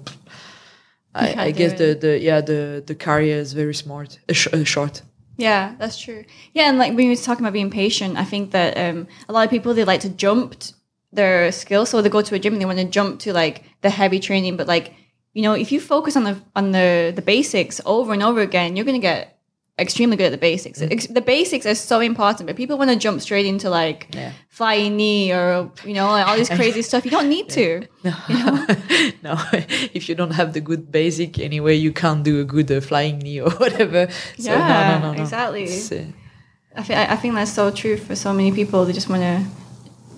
I, I guess the, the yeah the the career is very smart uh, sh- uh, short. Yeah, that's true. Yeah, and like when we were talking about being patient, I think that um, a lot of people they like to jump their skills, so they go to a gym and they want to jump to like the heavy training. But like you know, if you focus on the on the the basics over and over again, you're gonna get extremely good at the basics. Ex- the basics are so important, but people want to jump straight into like Yeah. flying knee or you know like all this crazy stuff. You don't need to. no, if you don't have the good basic anyway, you can't do a good uh, flying knee or whatever. So, Yeah, no, no, no. exactly. Uh, I think I think that's so true for so many people. They just want to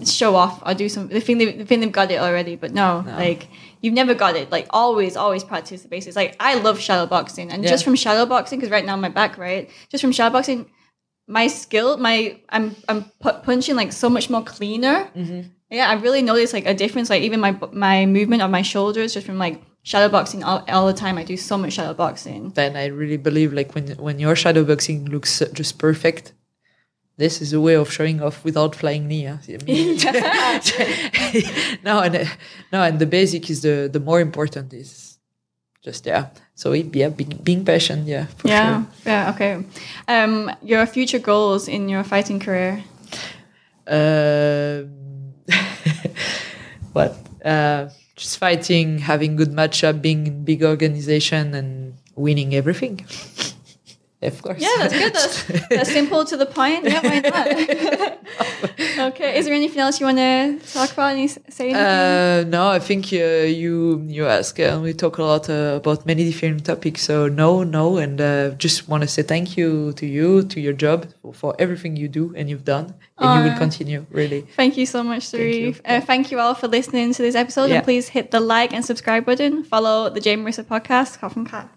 show off or do some. They think they, they think they've got it already, but no, like you've never got it. Like always, always practice the basics. Like I love shadow boxing, and Yeah. just from shadow boxing, because right now my back right, just from shadow boxing, my skill, my I'm I'm pu- punching like so much more cleaner. Mm-hmm. Yeah, I really noticed like a difference. Like even my my movement of my shoulders just from like shadow boxing all, all the time. I do so much shadow boxing. then I really believe like when when your shadow boxing looks just perfect, this is a way of showing off without flying knee. huh? I mean- no, and uh, no, and the basic is the the more important is just yeah. So it- yeah, being, being patient, yeah, yeah, sure. yeah, okay. Um, your future goals in your fighting career. Um, what? Uh, just fighting, having good matchup, being in big organization, and winning everything. Of course. Yeah, that's good. That's, that's simple to the point. Yeah, why not? okay. Is there anything else you want to talk about? Any say anything? Uh, no, I think uh, you you ask and we talk a lot uh, about many different topics. So no, no, and uh, just want to say thank you to you, to your job, for, for everything you do and you've done, and you will continue. Really, Thank you so much, Thank you. Souris. Uh, thank you all for listening to this episode. Yeah. And please hit the like and subscribe button. Follow the Jade Marrisa podcast. Cough and Cat.